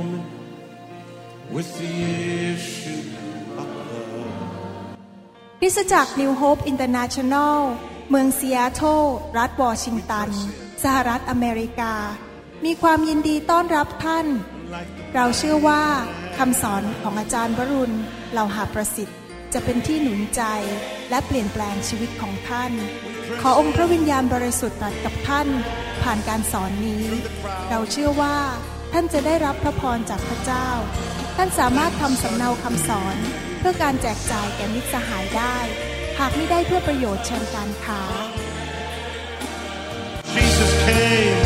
woman with the issue of blood. คริสตจักร New Hope International เมืองซีแอตเทิลรัฐวอชิงตัน สหรัฐอเมริกา มีความยินดีต้อนรับท่าน เราเชื่อว่าคำสอนของอาจารย์วรุณเหล่าหาประสิทธิ์ จะเป็นที่หนุนใจและเปลี่ยนแปลงชีวิตของท่าน ขอองค์พระวิญญาณบริสุทธิ์ตรัสกับท่าน ผ่านการสอนนี้ เราเชื่อว่า ท่านจะได้รับพระพรจากพระเจ้า ท่านสามารถทำสำเนาคำสอน เพื่อการแจกจ่ายแก่มิตรสหายได้ หากไม่ได้เพื่อประโยชน์เชิงการค้า Jesus came,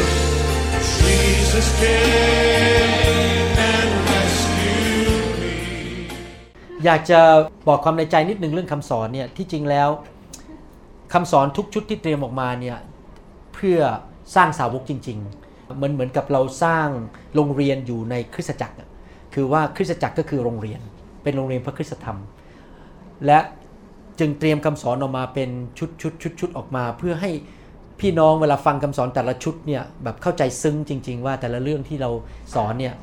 Jesus came and rescued me. อยากจะบอกความในใจนิดนึงเรื่องคำสอนเนี่ยที่จริงแล้วคำสอนทุกชุดที่เตรียมออกมาเนี่ยเพื่อสร้างสาวกจริง ๆ เหมือนเหมือนกับเราสร้างโรงเรียนอยู่ในคริสตจักรคือว่าคริสตจักรก็คือโรงเรียน เป็นโรงเรียนพระคริสตธรรม และจึงเตรียมคำสอนออกมาเป็นชุดชุดชุดชุดออกมา เพื่อให้พี่น้องเวลาฟังคำสอนแต่ละชุดเนี่ยแบบเข้าใจซึ้งจริง ๆ ว่าแต่ละเรื่องที่เราสอนเนี่ย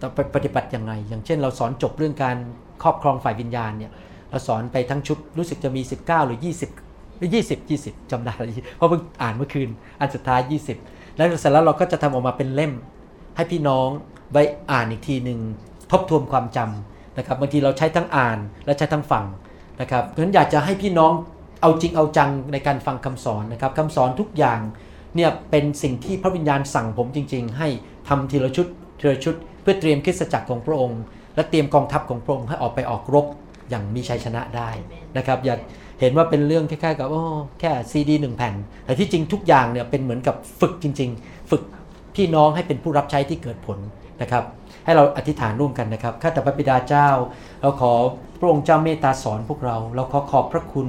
ต้องปฏิบัติยังไง อย่างเช่น เราสอนจบเรื่องการครอบครองฝ่ายวิญญาณเนี่ยเราสอนไปทั้งชุดรู้สึกจะมี 19 หรือ 20 20 20จำได้เพราะเพิ่งอ่านเมื่อคืน อันสุดท้าย 20 แล้วเสร็จแล้วเราก็จะทำออกมาเป็นเล่ม ให้พี่น้องไว้อ่านอีกทีหนึ่งทบทวนความจำนะครับบางทีเราใช้ทั้งอ่านและใช้ทั้งฟังนะครับเพราะฉะนั้นอยากจะให้พี่น้องเอาจริงเอาจังในการฟังคำสอนนะครับคำสอนทุกอย่างเนี่ยเป็นสิ่งที่พระวิญญาณสั่งผมจริง ๆ ให้ทำทีละชุดทีละชุด เพื่อเตรียมคริสตจักรของพระองค์ และเตรียมกองทัพของพระองค์ให้ออกไปออกรบอย่างมีชัยชนะได้นะครับอย่า เห็นว่าเป็นเรื่องคล้ายๆกับโอ้แค่ซีดีหนึ่งแผ่น แต่ที่จริงทุกอย่างเนี่ยเป็นเหมือนกับฝึกจริง ๆ ฝึกพี่น้องให้เป็นผู้รับใช้ที่เกิดผลนะครับให้เราอธิษฐานร่วมกันนะครับ ข้าแต่พระบิดาเจ้า เราขอพระองค์เจ้าเมตตาสอนพวกเรา เราขอขอบพระคุณ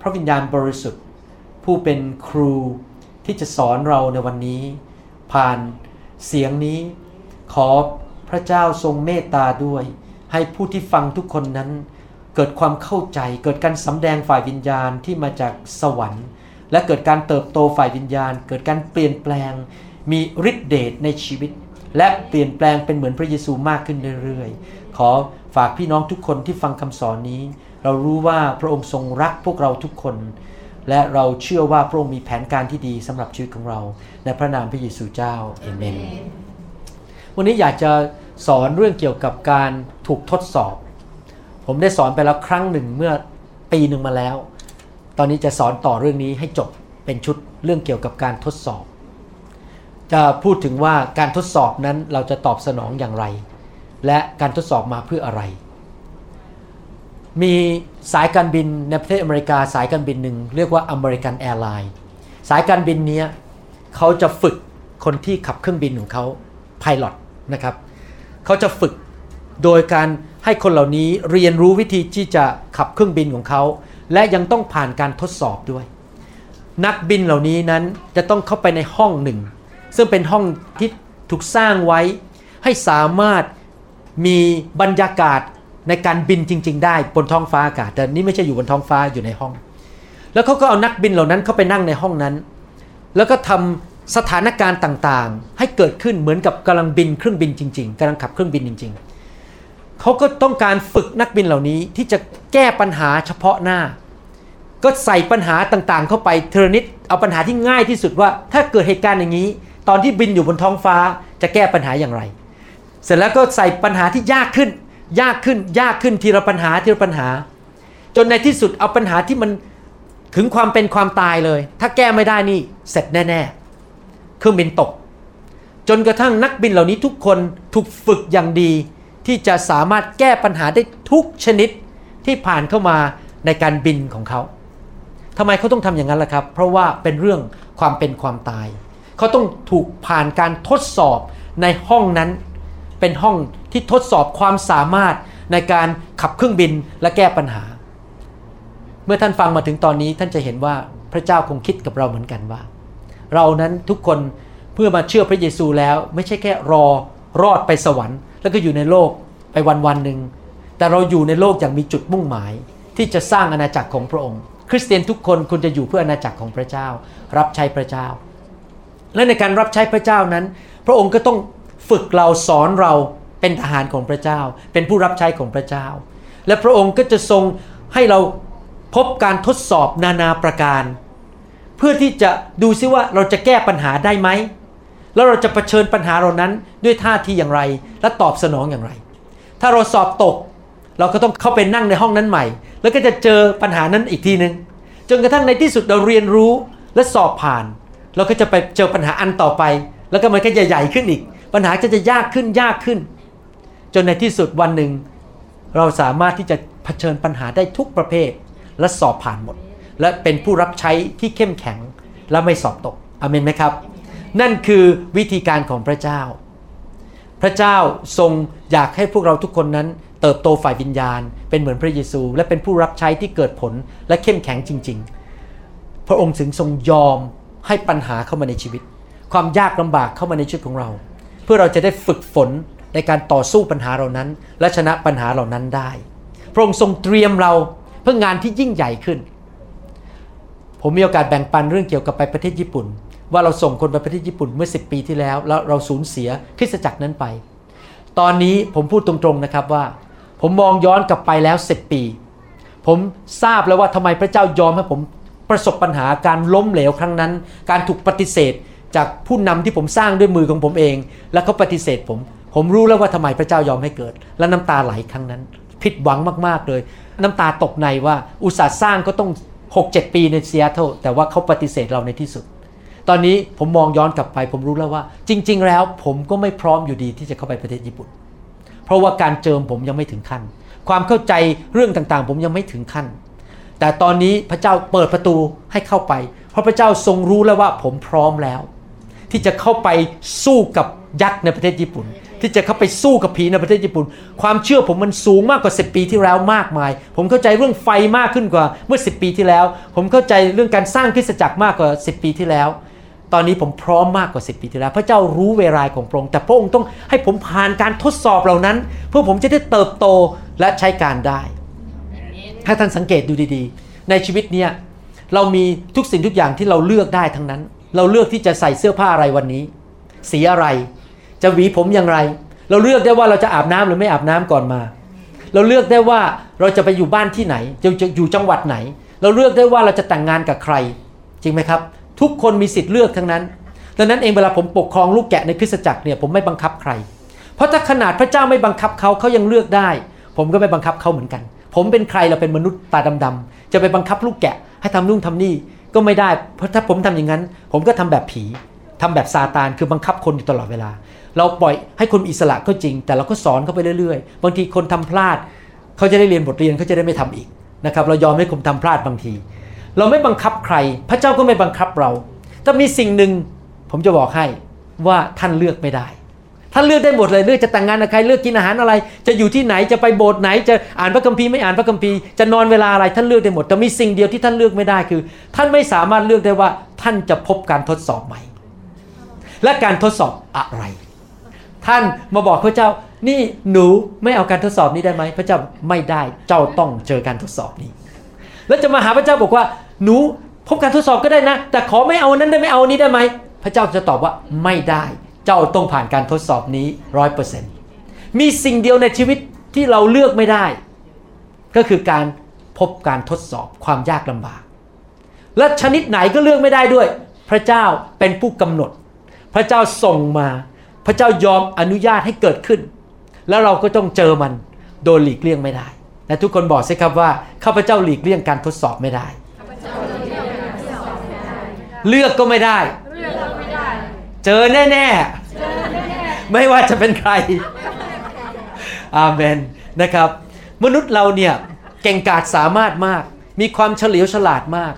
พระวิญญาณบริสุทธิ์ ผู้เป็นครูที่จะสอนเราในวันนี้ ผ่านเสียงนี้ ขอพระเจ้าทรงเมตตาด้วย ให้ผู้ที่ฟังทุกคนนั้น เกิดความเข้าใจ เกิดการสำแดงฝ่ายวิญญาณที่มาจากสวรรค์ และเกิดการเติบโตฝ่ายวิญญาณ เกิดการเปลี่ยนแปลง มีฤทธิเดชในชีวิต และเปลี่ยนแปลงเป็นเหมือนพระเยซูมากขึ้นเรื่อยๆ ขอฝากพี่น้องทุกคนที่ฟังคำสอนนี้ เรารู้ว่าพระองค์ทรงรักพวกเราทุกคน และเราเชื่อว่าพระองค์มีแผนการที่ดีสำหรับชีวิตของเราในพระนามพระเยซูเจ้าเอเมนวันนี้อยากจะสอนเรื่องเกี่ยวกับการถูกทดสอบ ผมได้สอนไปแล้วครั้งหนึ่งเมื่อปีหนึ่งมาแล้ว ตอนนี้จะสอนต่อเรื่องนี้ให้จบเป็นชุดเรื่องเกี่ยวกับการทดสอบ จะพูดถึงว่าการทดสอบนั้นเราจะตอบสนองอย่างไร และการทดสอบมาเพื่ออะไร มีสายการบินในประเทศอเมริกาสายการบินหนึ่งเรียกว่า American Airlines สายการบินนี้เขาจะฝึกคนที่ขับเครื่องบินของเขา Pilot นะครับเขาจะฝึก โดยการให้คนเหล่านี้เรียนรู้วิธีที่จะขับเครื่องบินของเขา และยังต้องผ่านการทดสอบด้วย นักบินเหล่านี้นั้นจะต้องเข้าไปในห้องหนึ่ง ซึ่งเป็นห้องที่ถูกสร้างไว้ ให้สามารถมีบรรยากาศในการบินจริง ๆ ได้บนท้องฟ้าอากาศแต่นี่ไม่ใช่อยู่บนท้องฟ้าอยู่ในห้อง แล้วเขาก็เอานักบินเหล่านั้นเข้าไปนั่งในห้องนั้น แล้วก็ทำสถานการณ์ต่างๆ ให้เกิดขึ้นเหมือนกับกำลังบินเครื่องบินจริง ๆกำลังขับเครื่องบินจริง ๆ เขาก็ต้องการฝึกนักบินเหล่านี้ที่จะแก้ปัญหาเฉพาะหน้า ก็ใส่ปัญหาต่างๆ เข้าไปเทอนิดเอาปัญหาที่ง่ายที่สุดว่า ถ้าเกิดเหตุการณ์อย่างนี้ ตอนที่บินอยู่บนท้องฟ้าจะแก้ปัญหาอย่างไร เสร็จแล้วก็ใส่ปัญหาที่ยากขึ้น ยากขึ้นยากขึ้นทีละปัญหาทีละปัญหา จนในที่สุดเอาปัญหาที่มันถึงความเป็นความตายเลย ถ้าแก้ไม่ได้นี่เสร็จแน่ๆเครื่องบินตก จนกระทั่งนักบินเหล่านี้ทุกคนถูกฝึกอย่างดี ที่จะสามารถแก้ปัญหาได้ทุกชนิดที่ผ่านเข้ามาในการบินของเขาทำไมเขาต้องทำอย่างนั้นล่ะครับ เพราะว่าเป็นเรื่องความเป็นความตาย เขาต้องถูกผ่านการทดสอบในห้องนั้น เป็นห้องที่ทดสอบความสามารถในการขับเครื่องบินและแก้ปัญหา เมื่อท่านฟังมาถึงตอนนี้ท่านจะเห็นว่าพระเจ้าคงคิดกับเราเหมือนกันว่า เรานั้นทุกคนเพื่อมาเชื่อพระเยซูแล้ว ไม่ใช่แค่รอรอดไปสวรรค์ แล้วก็อยู่ในโลกไปวันวันหนึ่งแต่เราอยู่ในโลกอย่างมีจุดมุ่งหมาย ที่จะสร้างอาณาจักรของพระองค์ คริสเตียนทุกคนควรจะอยู่เพื่ออาณาจักรของพระเจ้า รับใช้พระเจ้า และในการรับใช้พระเจ้านั้น พระองค์ก็ต้องฝึกเราสอนเราเป็นทหารของพระเจ้า เป็นผู้รับใช้ของพระเจ้า และพระองค์ก็จะทรงให้เราพบการทดสอบนานาประการ เพื่อที่จะดูซิว่าเราจะแก้ปัญหาได้ไหม แล้วเราจะะเผชิญปัญหาเหล่านั้นด้วยท่าทีอย่างไร และตอบสนองอย่างไร ถ้าเราสอบตก เราก็ต้องเข้าไปนั่งในห้องนั้นใหม่ แล้วก็จะเจอปัญหานั้นอีกทีหนึ่งจนกระทั่งในที่สุดเราเรียนรู้และสอบผ่าน เราก็จะไปเจอปัญหาอันต่อไป แล้วก็มันก็จะใหญ่ขึ้นอีก ปัญหาจะจะยากขึ้นยากขึ้น จนในที่สุดวันหนึ่ง เราสามารถที่จะเผชิญปัญหาได้ทุกประเภท และสอบผ่านหมด และเป็นผู้รับใช้ที่เข้มแข็งและไม่สอบตกอเมนไหมครับ นั่นคือวิธีการของพระเจ้า พระเจ้าทรงอยากให้พวกเราทุกคนนั้น เติบโตฝ่ายวิญญาณ เป็นเหมือนพระเยซู และเป็นผู้รับใช้ที่เกิดผลและเข้มแข็งจริง ๆ พระองค์ถึงทรงยอมให้ปัญหาเข้ามาในชีวิต ความยากลำบากเข้ามาในชีวิตของเรา เพื่อเราจะได้ฝึกฝนในการต่อสู้ปัญหาเหล่านั้น และชนะปัญหาเหล่านั้นได้ พระองค์ทรงเตรียมเราเพื่องานที่ยิ่งใหญ่ขึ้น ผมมีโอกาสแบ่งปันเรื่องเกี่ยวกับไปประเทศญี่ปุ่น ว่าเราส่งคนไปประเทศญี่ปุ่นเมื่อ 10 ปีที่แล้ว แล้วเราสูญเสียคริสตจักรนั้นไป ตอนนี้ผมพูดตรงๆนะครับว่า ผมมองย้อนกลับไปแล้ว 10 ปี ผมทราบแล้วว่าทำไมพระเจ้ายอมให้ผมประสบปัญหาการล้มเหลวครั้งนั้น การถูกปฏิเสธจากผู้นำที่ผมสร้างด้วยมือของผมเอง แล้วเขาปฏิเสธผม ผมรู้แล้วว่าทำไมพระเจ้ายอมให้เกิด และน้ำตาไหลครั้งนั้น ผิดหวังมากๆเลย น้ำตาตกในว่าอุตส่าห์สร้างก็ตั้ง 6-7 ปีในซีแอตเทิลแต่ว่าเขาปฏิเสธเราในที่สุด ตอนนี้ผมมองย้อนกลับไปผมรู้แล้วว่า จริง ๆ แล้วผมก็ไม่พร้อมอยู่ดีที่จะเข้าไปประเทศญี่ปุ่น เพราะว่าการเจิมผมยังไม่ถึงขั้น ความเข้าใจเรื่องต่างๆ ผมยังไม่ถึงขั้น แต่ตอนนี้พระเจ้าเปิดประตูให้เข้าไป เพราะพระเจ้าทรงรู้แล้วว่าผมพร้อมแล้ว ที่จะเข้าไปสู้กับยักษ์ในประเทศญี่ปุ่น ที่จะเข้าไปสู้กับผีในประเทศญี่ปุ่น ความเชื่อผมมันสูงมากกว่า 10 ปีที่แล้วมากมาย ผมเข้าใจเรื่องไฟมากขึ้นกว่าเมื่อ 10 ปีที่แล้ว ผมเข้าใจเรื่องการสร้างคริสตจักรมากกว่า 10 ปีที่แล้ว ตอนนี้ผมพร้อมมากกว่า10ปีที่แล้ว พระเจ้ารู้เวลาของพระองค์แต่พระองค์ต้องให้ผมผ่านการทดสอบเหล่านั้น เพื่อผมจะได้เติบโตและใช้การได้ถ้าท่านสังเกตดูดีๆ ในชีวิตเนี้ยเรามีทุกสิ่งทุกอย่างที่เราเลือกได้ทั้งนั้น เราเลือกที่จะใส่เสื้อผ้าอะไรวันนี้ สีอะไร จะหวีผมอย่างไร เราเลือกได้ว่าเราจะอาบน้ำหรือไม่อาบน้ำก่อนมา เราเลือกได้ว่าเราจะไปอยู่บ้านที่ไหนจะจะอยู่จังหวัดไหน เราเลือกได้ว่าเราจะแต่งงานกับใคร จริงไหมครับ ทุกคนมีสิทธิ์เลือกทั้งนั้นดังนั้นเองเวลาผมปกครองลูกแกะในคริสตจักรเนี่ยผมไม่บังคับใคร เพราะถ้าขนาดพระเจ้าไม่บังคับเขาเขายังเลือกได้ ผมก็ไม่บังคับเขาเหมือนกัน ผมเป็นใครเราเป็นมนุษย์ตาดำๆจะไปบังคับลูกแกะให้ทำนู่นทำนี่ก็ไม่ได้ เพราะถ้าผมทำอย่างนั้น ผมก็ทำแบบผีทำแบบซาตานคือบังคับคนอยู่ตลอดเวลา เราปล่อยให้คนอิสระก็จริง แต่เราก็สอนเขาไปเรื่อยๆ บางทีคนทำพลาด เขาจะได้เรียนบทเรียนเขาจะได้ไม่ทำอีกนะครับเรายอมให้คนทำพลาดบางที เราไม่บังคับใคร พระเจ้าก็ไม่บังคับเรา แต่มีสิ่งหนึ่งผมจะบอกให้ว่าท่านเลือกไม่ได้ ท่านเลือกได้หมดเลยเลือกจะแต่งงานกับใครเลือกกินอาหารอะไร จะอยู่ที่ไหนจะไปโบสถ์ไหน จะอ่านพระคัมภีร์ไม่อ่านพระคัมภีร์จะนอนเวลาอะไรท่านเลือกได้หมดแต่มีสิ่งเดียวที่ท่านเลือกไม่ได้คือ ท่านไม่สามารถเลือกได้ว่าท่านจะพบการทดสอบใหม่ และการทดสอบอะไร ท่านมาบอกพระเจ้านี่หนูไม่เอาการทดสอบนี้ได้ไหมพระเจ้าไม่ได้เจ้าต้องเจอการทดสอบนี้ แล้วจะมาหาพระเจ้าบอกว่า หนูพบการทดสอบก็ได้นะ แต่ขอไม่เอานั้นได้ไม่เอานี้ได้ไหม พระเจ้าจะตอบว่าไม่ได้ เจ้าต้องผ่านการทดสอบนี้ร้อยเปอร์เซ็นต์มีสิ่งเดียวในชีวิตที่เราเลือกไม่ได้ ก็คือการพบการทดสอบความยากลำบาก และชนิดไหนก็เลือกไม่ได้ด้วย พระเจ้าเป็นผู้กำหนด พระเจ้าส่งมา พระเจ้ายอมอนุญาตให้เกิดขึ้น แล้วเราก็ต้องเจอมันโดยหลีกเลี่ยงไม่ได้ และทุกคนบอกสิครับว่าข้าพเจ้าหลีกเลี่ยงการทดสอบไม่ได้ เลือกก็ไม่ได้ เจอแน่ๆ ไม่ว่าจะเป็นใคร อาเมนนะครับ มนุษย์เราเนี่ยเก่งกาจสามารถมาก มีความเฉลียวฉลาดมาก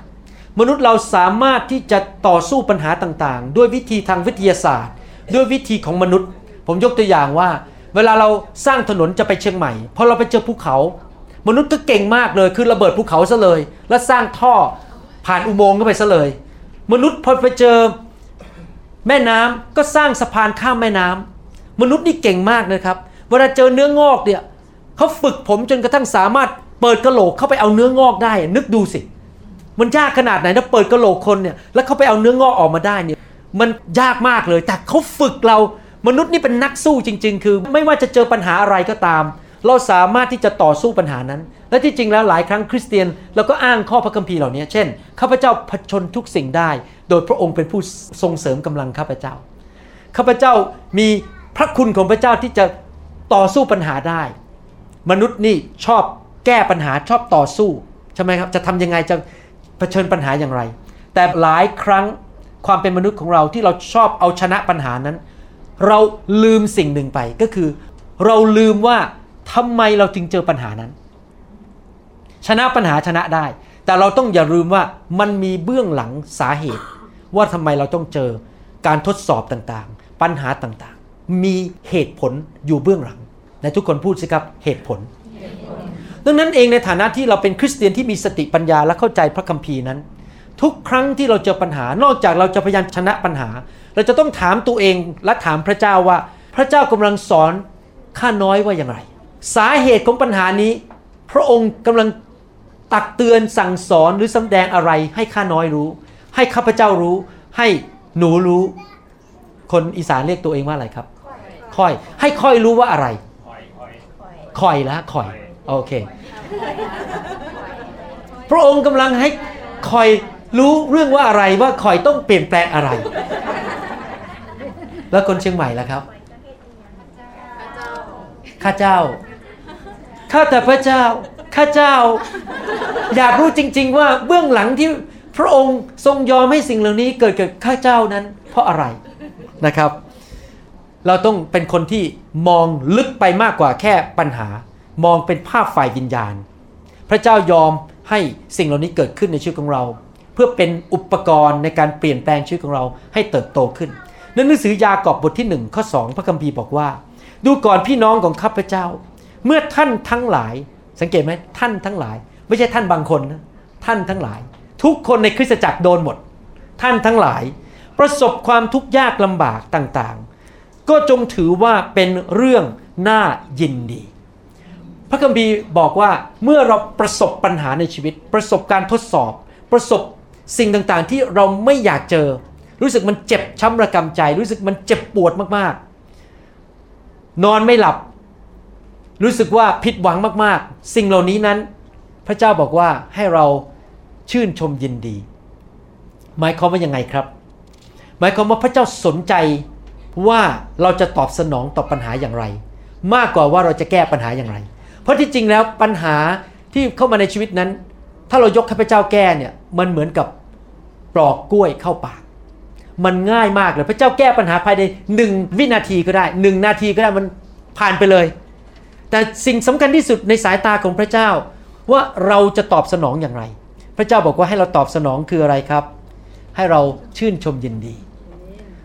มนุษย์เราสามารถที่จะต่อสู้ปัญหาต่างๆ ด้วยวิธีทางวิทยาศาสตร์ ด้วยวิธีของมนุษย์ ผมยกตัวอย่างว่า เวลาเราสร้างถนนจะไปเชียงใหม่พอเราไปเจอภูเขา มนุษย์ก็เก่งมากเลย คือระเบิดภูเขาซะเลย แล้วสร้างท่อผ่านอุโมงค์เข้าไปซะเลย มนุษย์พอไปเจอแม่น้ำก็สร้างสะพานข้ามแม่น้ำมนุษย์นี่เก่งมากนะครับ เวลาเจอเนื้องอกเนี่ยเขาฝึกผมจนกระทั่งสามารถเปิดกระโหลกเข้าไปเอาเนื้องอกได้ นึกดูสิ มันยากขนาดไหนนะเปิดกระโหลกคนเนี่ยแล้วเขาไปเอาเนื้องอกออกมาได้เนี่ยมันยากมากเลยแต่เขาฝึกเรามนุษย์นี่เป็นนักสู้จริง ๆ คือ ไม่ว่าจะเจอปัญหาอะไรก็ตาม เราสามารถที่จะต่อสู้ปัญหานั้น และที่จริงแล้วหลายครั้งคริสเตียนเราก็อ้างข้อพระคัมภีร์เหล่านี้ เช่นข้าพเจ้าผชนทุกสิ่งได้ โดยพระองค์เป็นผู้ทรงเสริมกำลังข้าพเจ้าข้าพเจ้ามีพระคุณของพระเจ้าที่จะต่อสู้ปัญหาได้ มนุษย์นี่ชอบแก้ปัญหาชอบต่อสู้ใช่ไหมครับจะทำยังไงจะเผชิญปัญหาอย่างไร แต่หลายครั้งความเป็นมนุษย์ของเราที่เราชอบเอาชนะปัญหานั้น เราลืมสิ่งหนึ่งไปก็คือ เราลืมว่า ทำไมเราจึงเจอปัญหานั้น ชนะปัญหาชนะได้ แต่เราต้องอย่าลืมว่ามันมีเบื้องหลังสาเหตุ ว่าทำไมเราต้องเจอการทดสอบต่างๆ ปัญหาต่างๆ มีเหตุผลอยู่เบื้องหลังในทุกคนพูดสิครับเหตุผล ดังนั้นเองในฐานะที่เราเป็นคริสเตียนที่มีสติปัญญาและเข้าใจพระคัมภีร์นั้น ทุกครั้งที่เราเจอปัญหานอกจากเราจะพยายามชนะปัญหา เราจะต้องถามตัวเองและถามพระเจ้าว่า พระเจ้ากำลังสอนข้าน้อยว่าอย่างไร สาเหตุของปัญหานี้ พระองค์กำลังตักเตือนสั่งสอนหรือสำแดงอะไรให้ข้าน้อยรู้ ให้ข้าพเจ้ารู้ ให้หนูรู้ คนอีสานเรียกตัวเองว่าอะไรครับค่อยให้ค่อยรู้ว่าอะไรคอยแล้วคอยโอเค พระองค์กำลังให้คอยรู้เรื่องว่าอะไรว่าคอยต้องเปลี่ยนแปลงอะไร แล้วคนเชียงใหม่ล่ะครับ ข้าเจ้า ข้าแต่พระเจ้า ข้าเจ้า อยากรู้จริง ๆ ว่าเบื้องหลังที่พระองค์ทรงยอมให้สิ่งเหล่านี้เกิดกับข้าเจ้านั้น เพราะอะไรนะครับ เราต้องเป็นคนที่มองลึกไปมากกว่าแค่ปัญหา มองเป็นภาพฝ่ายวิญญาณ พระเจ้ายอมให้สิ่งเหล่านี้เกิดขึ้นในชีวิตของเรา เพื่อเป็นอุปกรณ์ในการเปลี่ยนแปลงชีวิตของเราให้เติบโตขึ้นในหนังสือยากอบบทที่1ข้อ2พระคัมภีร์บอกว่า ดูก่อนพี่น้องของข้าพเจ้า เมื่อท่านทั้งหลาย สังเกตไหมท่านทั้งหลาย ไม่ใช่ท่านบางคนนะท่านทั้งหลาย ทุกคนในคริสตจักรโดนหมด ท่านทั้งหลาย ประสบความทุกข์ยากลำบากต่างๆ ก็จงถือว่าเป็นเรื่องน่ายินดี พระคัมภีร์บอกว่าเมื่อเราประสบปัญหาในชีวิต ประสบการทดสอบ ประสบสิ่งต่างๆ ที่เราไม่อยากเจอ รู้สึกมันเจ็บช้ำระกำใจ รู้สึกมันเจ็บปวดมากๆ นอนไม่หลับ รู้สึกว่าผิดหวังมากๆ สิ่งเหล่านี้นั้น พระเจ้าบอกว่าให้เราชื่นชมยินดี หมายความว่ายังไงครับ หมายความว่าพระเจ้าสนใจว่าเราจะตอบสนองต่อปัญหาอย่างไร มากกว่าว่าเราจะแก้ปัญหาอย่างไร เพราะที่จริงแล้วปัญหาที่เข้ามาในชีวิตนั้น ถ้าเรายกให้พระเจ้าแก้เนี่ยมันเหมือนกับปลอกกล้วยเข้าปาก มันง่ายมากเลยพระเจ้าแก้ปัญหาภายในหนึ่งวินาทีก็ได้หนึ่งนาทีก็ได้มันผ่านไปเลย แต่สิ่งสำคัญที่สุดในสายตาของพระเจ้า ว่าเราจะตอบสนองอย่างไร พระเจ้าบอกว่าให้เราตอบสนองคืออะไรครับ ให้เราชื่นชมยินดี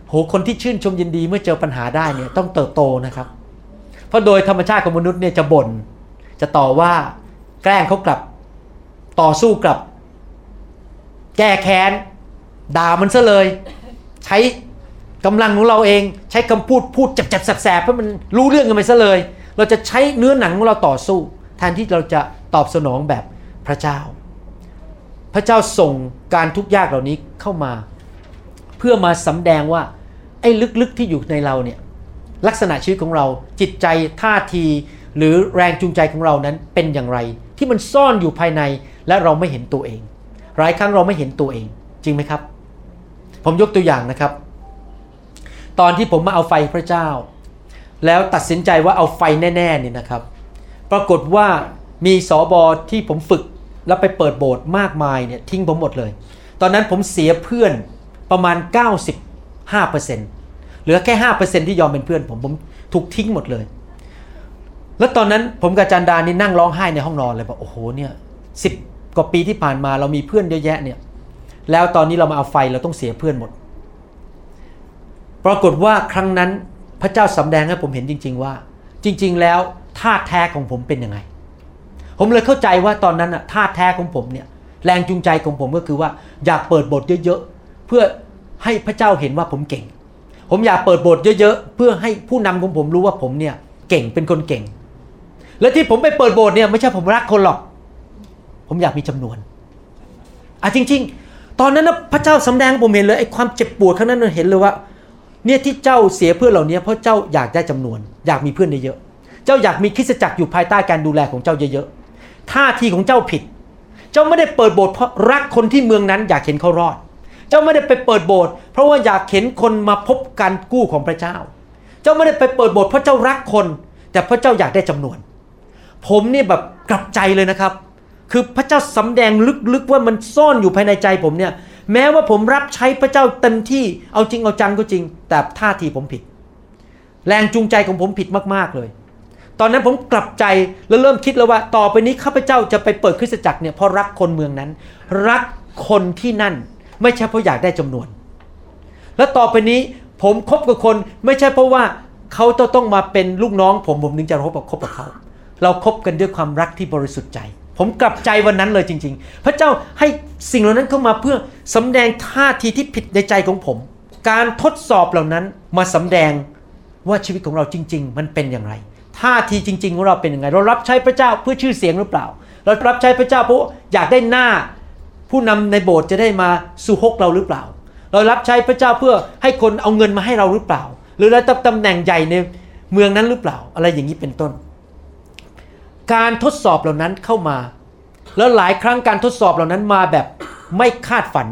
โหคนที่ชื่นชมยินดีเมื่อเจอปัญหาได้เนี่ยต้องเติบโตนะครับ เพราะโดยธรรมชาติของมนุษย์เนี่ยจะบน่นจะต่อว่าแกล้งเขากลับ ต่อสู้กลับ แก้แค้นด่ามันซะเลย ใช้กำลังของเราเอง ใช้คำพูดพูดจับจับแสบๆเพื่อมันรู้เรื่องกันไปซะเลย เราจะใช้เนื้อหนังของเราต่อสู้ แทนที่เราจะตอบสนองแบบพระเจ้า พระเจ้าส่งการทุกข์ยากเหล่านี้เข้ามา เพื่อมาสำแดงว่าไอ้ลึกๆที่อยู่ในเราเนี่ยลักษณะชีวิตของเราจิตใจท่าทีหรือแรงจูงใจของเรานั้นเป็นอย่างไร ที่มันซ่อนอยู่ภายในและเราไม่เห็นตัวเอง หลายครั้งเราไม่เห็นตัวเอง จริงไหมครับ ผมยกตัวอย่างนะครับ ตอนที่ผมมาเอาไฟพระเจ้า แล้วตัดสินใจว่าเอาไฟแน่ๆนี่นะครับ ปรากฏว่ามีสอบอที่ผมฝึกแล้วไปเปิดโบสถ์มากมายเนี่ยทิ้งผมหมดเลย ตอนนั้นผมเสียเพื่อนประมาณ 95%เหลือแค่ 5%ที่ยอมเป็นเพื่อนผมผมถูกทิ้งหมดเลย แล้วตอนนั้นผมกับจันดานี่นั่งร้องไห้ในห้องนอนเลยบอกโอ้โหเนี่ยสิบกว่าปีที่ผ่านมาเรามีเพื่อนเยอะแยะเนี่ยแล้วตอนนี้เรามาเอาไฟเราต้องเสียเพื่อนหมด ปรากฏว่าครั้งนั้น พระเจ้าสำแดงให้ผมเห็นจริง ๆ ว่า จริง ๆ แล้วท่าแท้ของผมเป็นยังไง ผมเลยเข้าใจว่าตอนนั้นอะท่าแท้ของผมเนี่ยแรงจูงใจของผมก็คือว่าอยากเปิดบทเยอะๆเพื่อให้พระเจ้าเห็นว่าผมเก่ง ผมอยากเปิดบทเยอะๆเพื่อให้ผู้นำของผมรู้ว่าผมเนี่ยเก่งเป็นคนเก่ง และที่ผมไปเปิดโบสถ์เนี่ยไม่ใช่ผมรักคนหรอก ผมอยากมีจำนวนอะจริง ๆ ตอนนั้นนะพระเจ้าสำแดงผมเห็นเลยไอ้ความเจ็บปวดครั้งนั้นเห็นเลยว่า เนี่ยที่เจ้าเสียเพื่อนเหล่านี้เพราะเจ้าอยากได้จำนวน อยากมีเพื่อนเยอะๆเจ้าอยากมีคริสตจักรอยู่ภายใต้การดูแลของเจ้าเยอะๆท่าทีของเจ้าผิด เจ้าไม่ได้เปิดโบสถ์เพราะรักคนที่เมืองนั้น อยากเห็นเขารอด เจ้าไม่ได้ไปเปิดโบสถ์เพราะว่าอยากเห็นคนมาพบการกู้ของพระเจ้า เจ้าไม่ได้ไปเปิดโบสถ์เพราะเจ้ารักคน แต่เพราะเจ้าอยากได้จำนวน ผมนี่แบบกลับใจเลยนะครับ คือพระเจ้าสำแดงลึกๆว่ามันซ่อนอยู่ภายในใจผมเนี่ย แม้ว่าผมรับใช้พระเจ้าเต็มที่เอาจริงเอาจังก็จริง แต่ท่าทีผมผิด แรงจูงใจของผมผิดมากๆเลย ตอนนั้นผมกลับใจแล้วเริ่มคิดแล้วว่า ต่อไปนี้ข้าพเจ้าจะไปเปิดคริสตจักรเนี่ยเพราะรักคนเมืองนั้น รักคนที่นั่น ไม่ใช่เพราะอยากได้จำนวน และต่อไปนี้ผมคบกับคนไม่ใช่เพราะว่าเขาจะต้องมาเป็นลูกน้อง ผมผมถึงจะคบกับคบกับเขาเราครบกันด้วยความรักที่บริสุทธิ์ใจ ผมกลับใจวันนั้นเลยจริง ๆ พระเจ้าให้สิ่งเหล่านั้นเข้ามาเพื่อ สำแดงท่าทีที่ผิดในใจของผม การทดสอบเหล่านั้นมาสำแดงว่าชีวิตของเราจริง ๆ มันเป็นอย่างไรท่าทีจริง ๆ ของเราเป็นยังไง เรารับใช้พระเจ้าเพื่อชื่อเสียงหรือเปล่า เรารับใช้พระเจ้าเพราะอยากได้หน้า ผู้นำในโบสถ์จะได้มาสู่ฮกเราหรือเปล่า เรารับใช้พระเจ้าเพื่อให้คนเอาเงินมาให้เราหรือเปล่า หรือเราตตำแหน่งใหญ่ในเมืองนั้นหรือเปล่า อะไรอย่างนี้เป็นต้น การทดสอบเหล่านั้นเข้ามา แล้วหลายครั้งการทดสอบเหล่านั้นมาแบบ ไม่คาดฝัน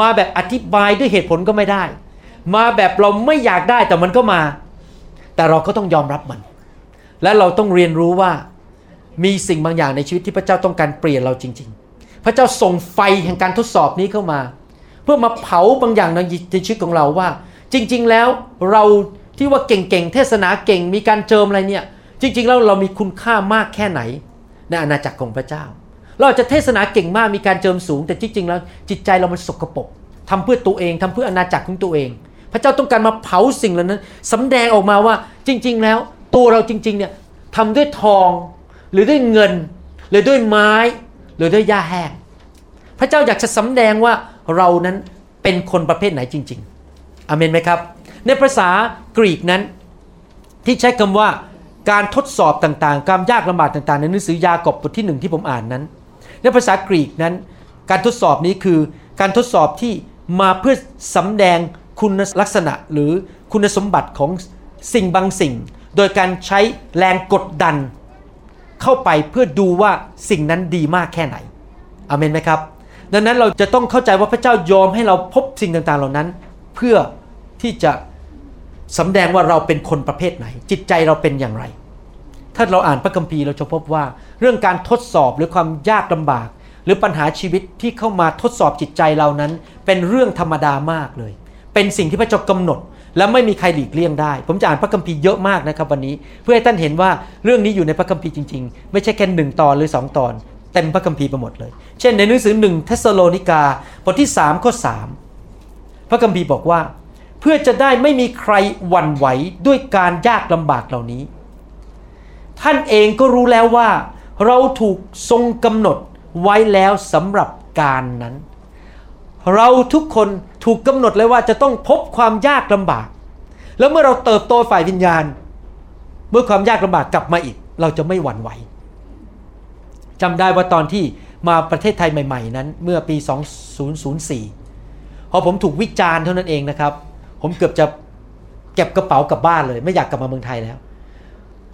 มาแบบอธิบายด้วยเหตุผลก็ไม่ได้ มาแบบเราไม่อยากได้แต่มันก็มา แต่เราก็ต้องยอมรับมัน และเราต้องเรียนรู้ว่ามีสิ่งบางอย่างในชีวิตที่พระเจ้าต้องการเปลี่ยนเราจริง ๆ พระเจ้าส่งไฟแห่งการทดสอบนี้เข้ามา เพื่อมาเผาบางอย่างในชีวิตของเราว่า จริง ๆ แล้วเราที่ว่าเก่งๆ เทศนาเก่ง มีการเจิมอะไรเนี่ย จริง ๆ แล้วเรามีคุณค่ามากแค่ไหน ในอาณาจักรของพระเจ้า เราจะเทศนาเก่งมากมีการเจิมสูง แต่จริงๆแล้วจิตใจเรามันสกปรกทำเพื่อตัวเองทำเพื่ออาณาจักรของตัวเอง พระเจ้าต้องการมาเผาสิ่งเหล่านั้นสำแดงออกมาว่าจริง ๆ แล้วตัวเราจริงๆเนี่ยทำด้วยทองหรือด้วยเงิน หรือด้วยไม้ หรือด้วยหญ้าแห้งพระเจ้าอยากจะสำแดงว่าเรานั้นเป็นคนประเภทไหนจริง ๆอเมนไหมครับ ในภาษากรีกนั้น ที่ใช้คำว่าการทดสอบต่างๆ ความยากลำบากต่างๆ ในหนังสือยากอบบทที่หนึ่งที่ผมอ่านนั้น ในภาษากรีกนั้น การทดสอบนี้คือการทดสอบที่มาเพื่อสำแดงคุณลักษณะหรือคุณสมบัติของสิ่งบางสิ่ง โดยการใช้แรงกดดัน เข้าไปเพื่อดูว่าสิ่งนั้นดีมากแค่ไหนอเมนไหมครับ ดังนั้นเราจะต้องเข้าใจว่าพระเจ้ายอมให้เราพบสิ่งต่างๆ เหล่านั้น เพื่อที่จะสำแดงว่าเราเป็นคนประเภทไหน จิตใจเราเป็นอย่างไร ถ้าเราอ่านพระคัมภีร์เราจะพบว่า เรื่องการทดสอบหรือความยากลำบาก หรือปัญหาชีวิตที่เข้ามาทดสอบจิตใจเรานั้น เป็นเรื่องธรรมดามากเลย เป็นสิ่งที่พระเจ้ากำหนด และไม่มีใครหลีกเลี่ยงได้ ผมจะอ่านพระคัมภีร์เยอะมากนะครับวันนี้ เพื่อให้ท่านเห็นว่าเรื่องนี้อยู่ในพระคัมภีร์จริงๆ ไม่ใช่แค่หนึ่งตอนหรือสองตอน เต็มพระคัมภีร์ไปหมดเลย เช่นในหนังสือหนึ่งเทสโลนิกาบทที่3ข้อ3พระคัมภีร์บอกว่า เพื่อจะได้ไม่มีใครหวั่นไหวด้วยการยากลำบากเหล่านี้ ท่านเองก็รู้แล้วว่า เราถูกทรงกำหนดไว้แล้วสำหรับการนั้น เราทุกคนถูกกำหนดเลยว่าจะต้องพบความยากลำบาก แล้วเมื่อเราเติบโตฝ่ายวิญญาณ เมื่อความยากลำบากกลับมาอีก เราจะไม่หวั่นไหวจำได้ว่าตอนที่มาประเทศไทยใหม่ ๆ นั้น เมื่อปี 2004 พอผมถูกวิจารณ์เท่านั้นเองนะครับ ผมเกือบจะเก็บกระเป๋ากลับบ้านเลย ไม่อยากกลับมาเมืองไทยแล้ว